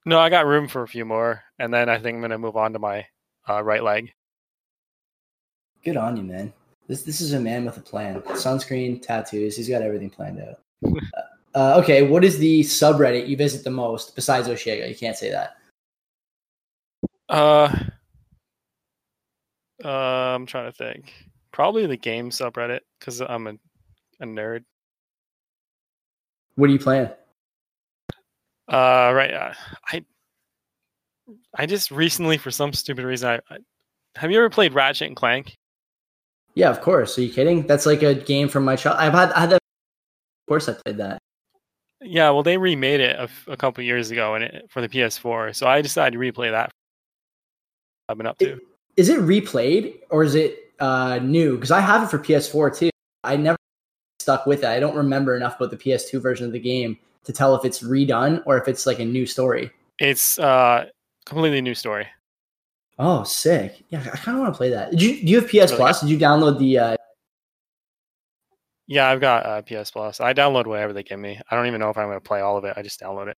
No, I got room for a few more, and then I think I'm going to move on to my uh, right leg. Good on you, man. This this is a man with a plan. Sunscreen, tattoos. He's got everything planned out. uh, okay, what is the subreddit you visit the most besides Osheaga? You can't say that. Uh, uh, I'm trying to think. Probably the game subreddit because I'm a, a nerd. What are you playing? Uh, right. Uh, I I just recently, for some stupid reason, I, I have you ever played Ratchet and Clank? Yeah, of course. Are you kidding? That's like a game from my child. I've had, I had that. Of course, I played that. Yeah, well, they remade it a, a couple years ago, and it, for the PS4. So I decided to replay that. I've been up to. It, is it replayed or is it uh, new? Because I have it for PS4 too. I never stuck with it. I don't remember enough about the PS2 version of the game to tell if it's redone or if it's like a new story. It's uh completely new story. Oh, sick! Yeah, I kind of want to play that. Did you do you have PS really Plus? Did you download the? Uh... Yeah, I've got uh, PS Plus. I download whatever they give me. I don't even know if I'm going to play all of it. I just download it.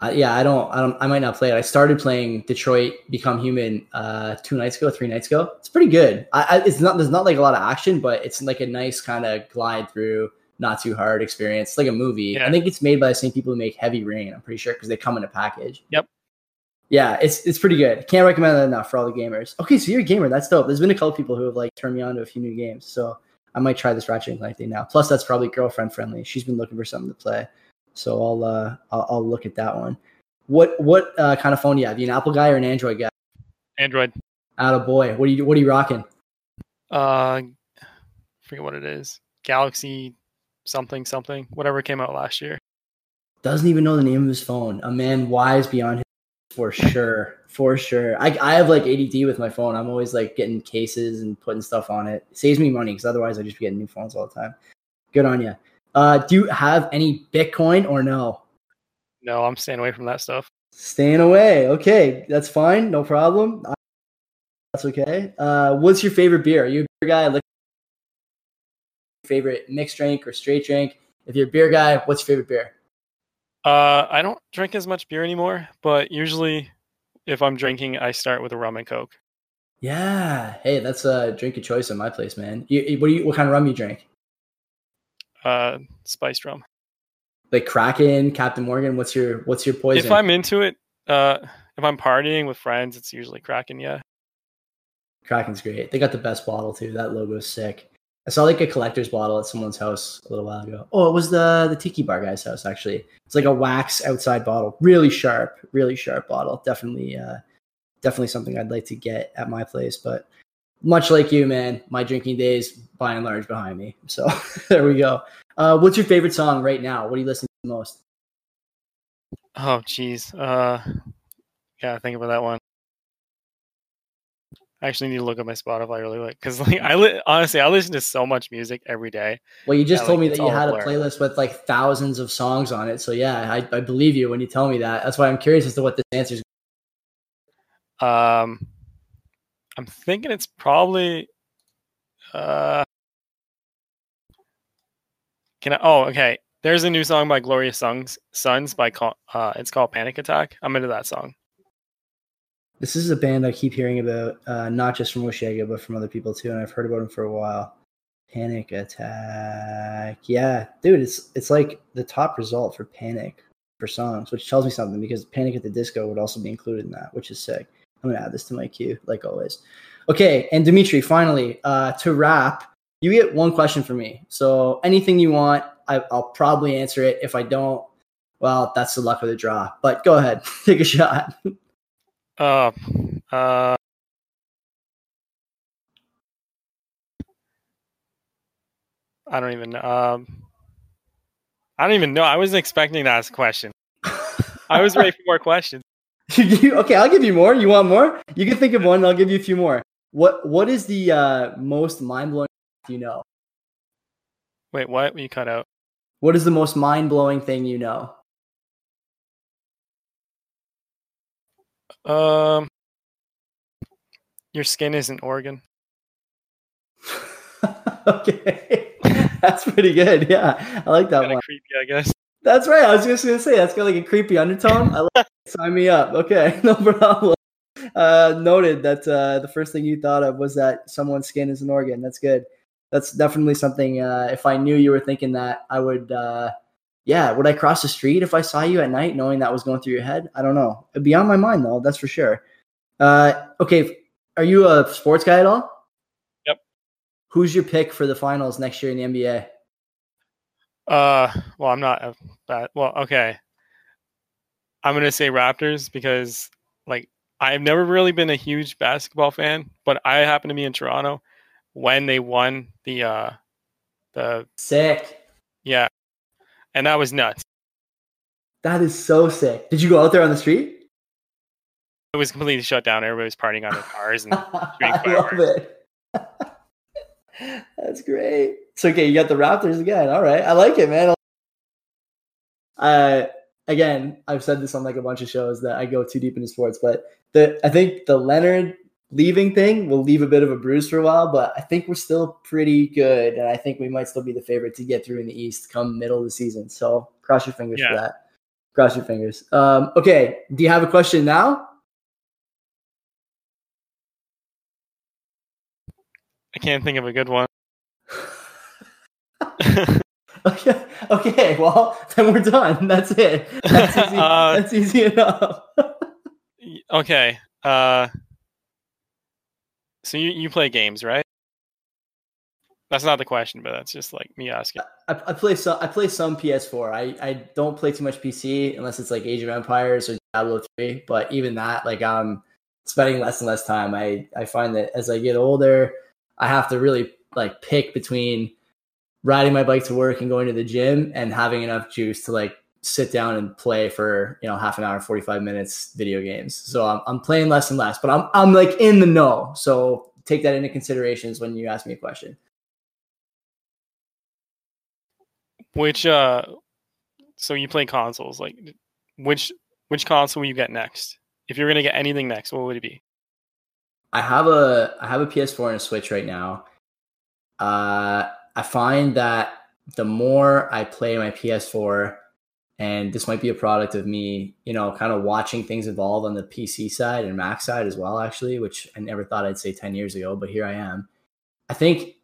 Uh, yeah, I don't, I don't, I might not play it. I started playing Detroit Become Human uh, two nights ago, three nights ago. It's pretty good. I, I, it's not, there's not like a lot of action, but it's like a nice kind of glide through, not too hard experience. It's like a movie. Yeah. I think it's made by the same people who make Heavy Rain. I'm pretty sure because they come in a package. Yep. Yeah, it's it's pretty good. Can't recommend that enough for all the gamers. Okay, so you're a gamer. That's dope. There's been a couple people who have like turned me on to a few new games, so I might try this Ratchet and Clank thing now. Plus, that's probably girlfriend friendly. She's been looking for something to play, so I'll uh I'll, I'll look at that one. What what uh, kind of phone do you have? You an Apple guy or an Android guy? Android. Out of boy. What are you what are you rocking? Uh, forget what it is. Galaxy something something whatever came out last year. Doesn't even know the name of his phone. A man wise beyond his for sure. For sure. I, I have like ADD with my phone. I'm always like getting cases and putting stuff on it. it saves me money because otherwise I just be getting new phones all the time. Good on you. Uh, do you have any Bitcoin or no? No, I'm staying away from that stuff. Staying away. Okay, that's fine. No problem. That's okay. Uh, what's your favorite beer? Are you a beer guy? Look, favorite mixed drink or straight drink? If you're a beer guy, what's your favorite beer? Uh, I don't drink as much beer anymore, but usually, if I'm drinking, I start with a rum and coke. Yeah. Hey, that's a drink of choice in my place, man. You, what do you? What kind of rum you drink? Uh, spiced rum like Kraken, Captain Morgan? What's your what's your poison? If I'm into it, uh, if I'm partying with friends, it's usually Kraken. Yeah, Kraken's great. They got the best bottle too. That logo's sick. I saw like a collector's bottle at someone's house a little while ago. Oh, it was the the Tiki Bar guy's house actually. It's like a wax outside bottle, really sharp, really sharp bottle. Definitely, uh, definitely something I'd like to get at my place. But much like you, man, my drinking days by and large behind me. So there we go. Uh, what's your favorite song right now? What are you listening to most? Oh, jeez. Uh, yeah, think about that one. I actually need to look at my Spotify really quick because, like, I li- honestly I listen to so much music every day. Well, you just that, told like, me that you had a playlist with like thousands of songs on it. So yeah, I, I believe you when you tell me that. That's why I'm curious as to what this answer is. Um, I'm thinking it's probably uh can I? Oh, okay. There's a new song by Glorious Sons. Sons by uh, it's called Panic Attack. I'm into that song. This is a band I keep hearing about, uh, not just from Osheaga, but from other people too, and I've heard about them for a while. Panic Attack. Yeah, dude, it's it's like the top result for Panic for songs, which tells me something because Panic at the Disco would also be included in that, which is sick. I'm gonna add this to my queue, like always. Okay, and Dmitri, finally, uh, to wrap, you get one question for me. So anything you want, I, will probably answer it. If I don't, well, that's the luck of the draw. But go ahead, take a shot. Uh, uh, I don't even know. Um, I don't even know. I wasn't expecting to ask a question. I was ready for more questions. okay, I'll give you more. You want more? You can think of one. I'll give you a few more. What What is the uh, most mind blowing you know? Wait, what? You cut out. What is the most mind blowing thing you know? Um, your skin is an organ. okay, that's pretty good. Yeah, I like that Kinda one. Creepy, I guess. That's right. I was just gonna say that's got like a creepy undertone. I like it. Sign me up. Okay, no problem. Uh, noted that uh, the first thing you thought of was that someone's skin is an organ. That's good. That's definitely something. Uh, if I knew you were thinking that, I would. Uh, yeah, would I cross the street if I saw you at night, knowing that was going through your head? I don't know. It'd be on my mind though. That's for sure. Uh, okay, are you a sports guy at all? Yep. Who's your pick for the finals next year in the NBA? Uh, well, I'm not a bad. Well, okay. I'm gonna say Raptors because, like, I've never really been a huge basketball fan, but I happen to be in Toronto when they won the uh the Sick. yeah, and that was nuts. That is so sick. Did you go out there on the street? It was completely shut down. Everybody was partying on their cars and I love it. That's great. So okay, you got the Raptors again. All right, I like it, man. Uh, again, I've said this on like a bunch of shows that I go too deep into sports, but the I think the Leonard leaving thing will leave a bit of a bruise for a while, but I think we're still pretty good, and I think we might still be the favorite to get through in the East come middle of the season. So cross your fingers Yeah. for that. Cross your fingers. Um, okay, do you have a question now? I can't think of a good one. Okay. Okay. Well, then we're done. That's it. That's easy, Uh, that's easy enough. okay. Uh, so you you play games, right? That's not the question, but that's just like me asking. I, I play some. I play some PS4. I, I don't play too much PC unless it's like Age of Empires or Diablo three. But even that, like I'm spending less and less time. I I find that as I get older, I have to really like pick between riding my bike to work and going to the gym and having enough juice to like sit down and play for you know half an hour 45 minutes video games so i'm, I'm playing less and less but i'm i'm like in the know so take that into considerations when you ask me a question Which uh, so you play consoles? Like, which which console will you get next? If you're gonna get anything next, what would it be? I have a I have a PS4 and a Switch right now. Uh, I find that the more I play my PS4, and this might be a product of me, you know, kind of watching things evolve on the PC side and Mac side as well, actually, which I never thought I'd say 10 years ago, but here I am. I think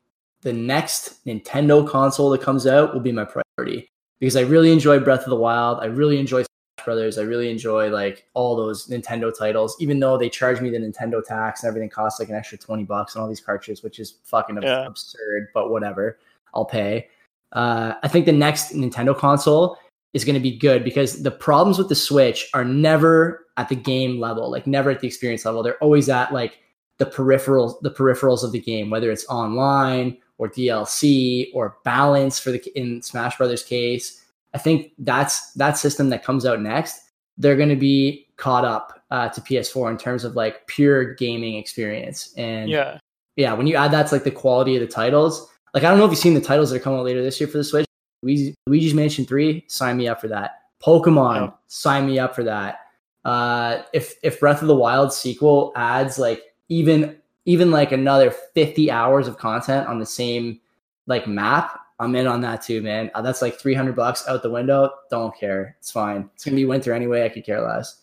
the next Nintendo console that comes out will be my priority because I really enjoy Breath of the Wild. I really enjoy Brothers. I really enjoy like all those Nintendo titles, even though they charge me the Nintendo tax and everything costs like an extra 20 bucks on all these cartridges, which is fucking Yeah. absurd, but whatever. I'll pay. Uh, I think the next Nintendo console is going to be good because the problems with the Switch are never at the game level, like never at the experience level. They're always at like the peripherals, the peripherals of the game, whether it's online or DLC or balance for the in Smash Brothers case. I think that's that system that comes out next. They're going to be caught up uh, to PS4 in terms of like pure gaming experience. And Yeah, yeah, when you add that to like the quality of the titles, like I don't know if you've seen the titles that are coming out later this year for the Switch. Luigi, Luigi's Mansion Three, sign me up for that. Pokemon, Yeah. sign me up for that. Uh, if if Breath of the Wild sequel adds like even even like another fifty hours of content on the same like map, I'm in on that too, man. Uh, that's like three hundred bucks out the window. Don't care. It's fine. It's gonna be winter anyway. I could care less.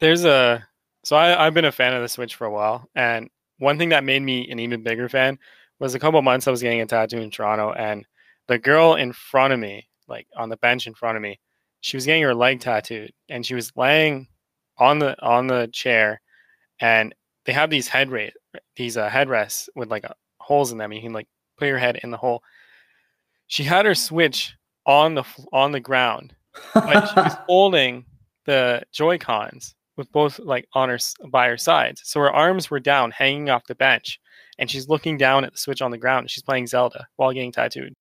there's a so I, I've been a fan of the Switch for a while, and one thing that made me an even bigger fan was a couple months I was getting a tattoo in Toronto, and the girl in front of me, like on the bench in front of me, she was getting her leg tattooed, and she was laying on the on the chair, and they have these head raise these uh, headrests with like uh, holes in them. You can like put your head in the hole. She had her switch on the on the ground, but she was holding the Joy Cons with both like on her by her sides. So her arms were down, hanging off the bench, and she's looking down at the switch on the ground. She's playing Zelda while getting tattooed.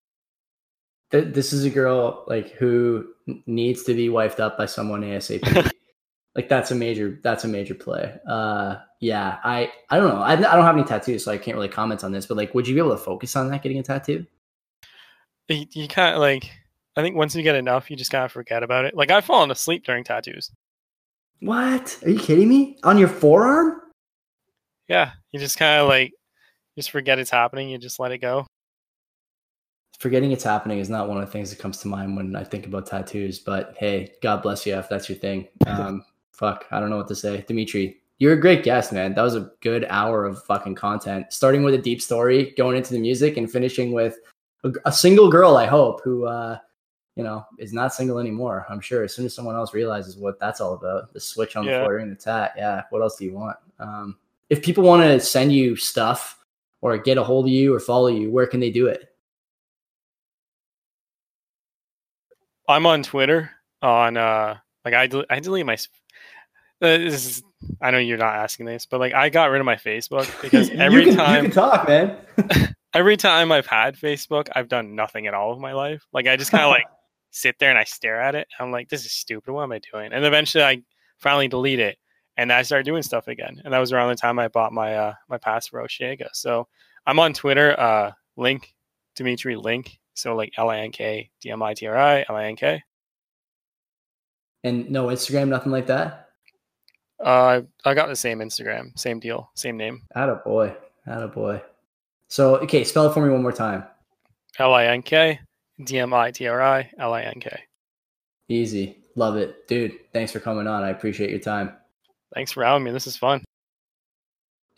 This is a girl like who needs to be wifed up by someone ASAP. like that's a major that's a major play. Uh, yeah, I I don't know. I, I don't have any tattoos, so I can't really comment on this. But like, would you be able to focus on that getting a tattoo? You, you can't like. I think once you get enough, you just kind of forget about it. Like I've fallen asleep during tattoos. What? Are you kidding me? On your forearm? Yeah, you just kind of like just forget it's happening. You just let it go. Forgetting it's happening is not one of the things that comes to mind when I think about tattoos. But hey, God bless you if that's your thing. Um, fuck, I don't know what to say, Dmitri. You're a great guest, man. That was a good hour of fucking content. Starting with a deep story, going into the music, and finishing with a, a single girl. I hope who. uh you know, is not single anymore. I'm sure as soon as someone else realizes what that's all about, the switch on the yeah. floor and the tat. Yeah. What else do you want? Um, if people want to send you stuff or get a hold of you or follow you, where can they do it? I'm on Twitter on, uh, like I, del- I delete my, uh, this is, I know you're not asking this, but like I got rid of my Facebook because every you can, time you can talk, man. every time I've had Facebook, I've done nothing at all of my life. Like I just kind of like sit there and I stare at it. I'm like, this is stupid. What am I doing? And eventually I finally delete it and I start doing stuff again. And that was around the time I bought my uh my pass for Osheaga. So I'm on Twitter, uh link Dmitri Link. So like L I N K D M I T R I L I N K. And no Instagram, nothing like that? Uh I got the same Instagram, same deal, same name. Atta boy. Atta boy. So okay, spell it for me one more time. L I N K D M I T R I L I N K. Easy. Love it. Dude, thanks for coming on. I appreciate your time. Thanks for having me. This is fun.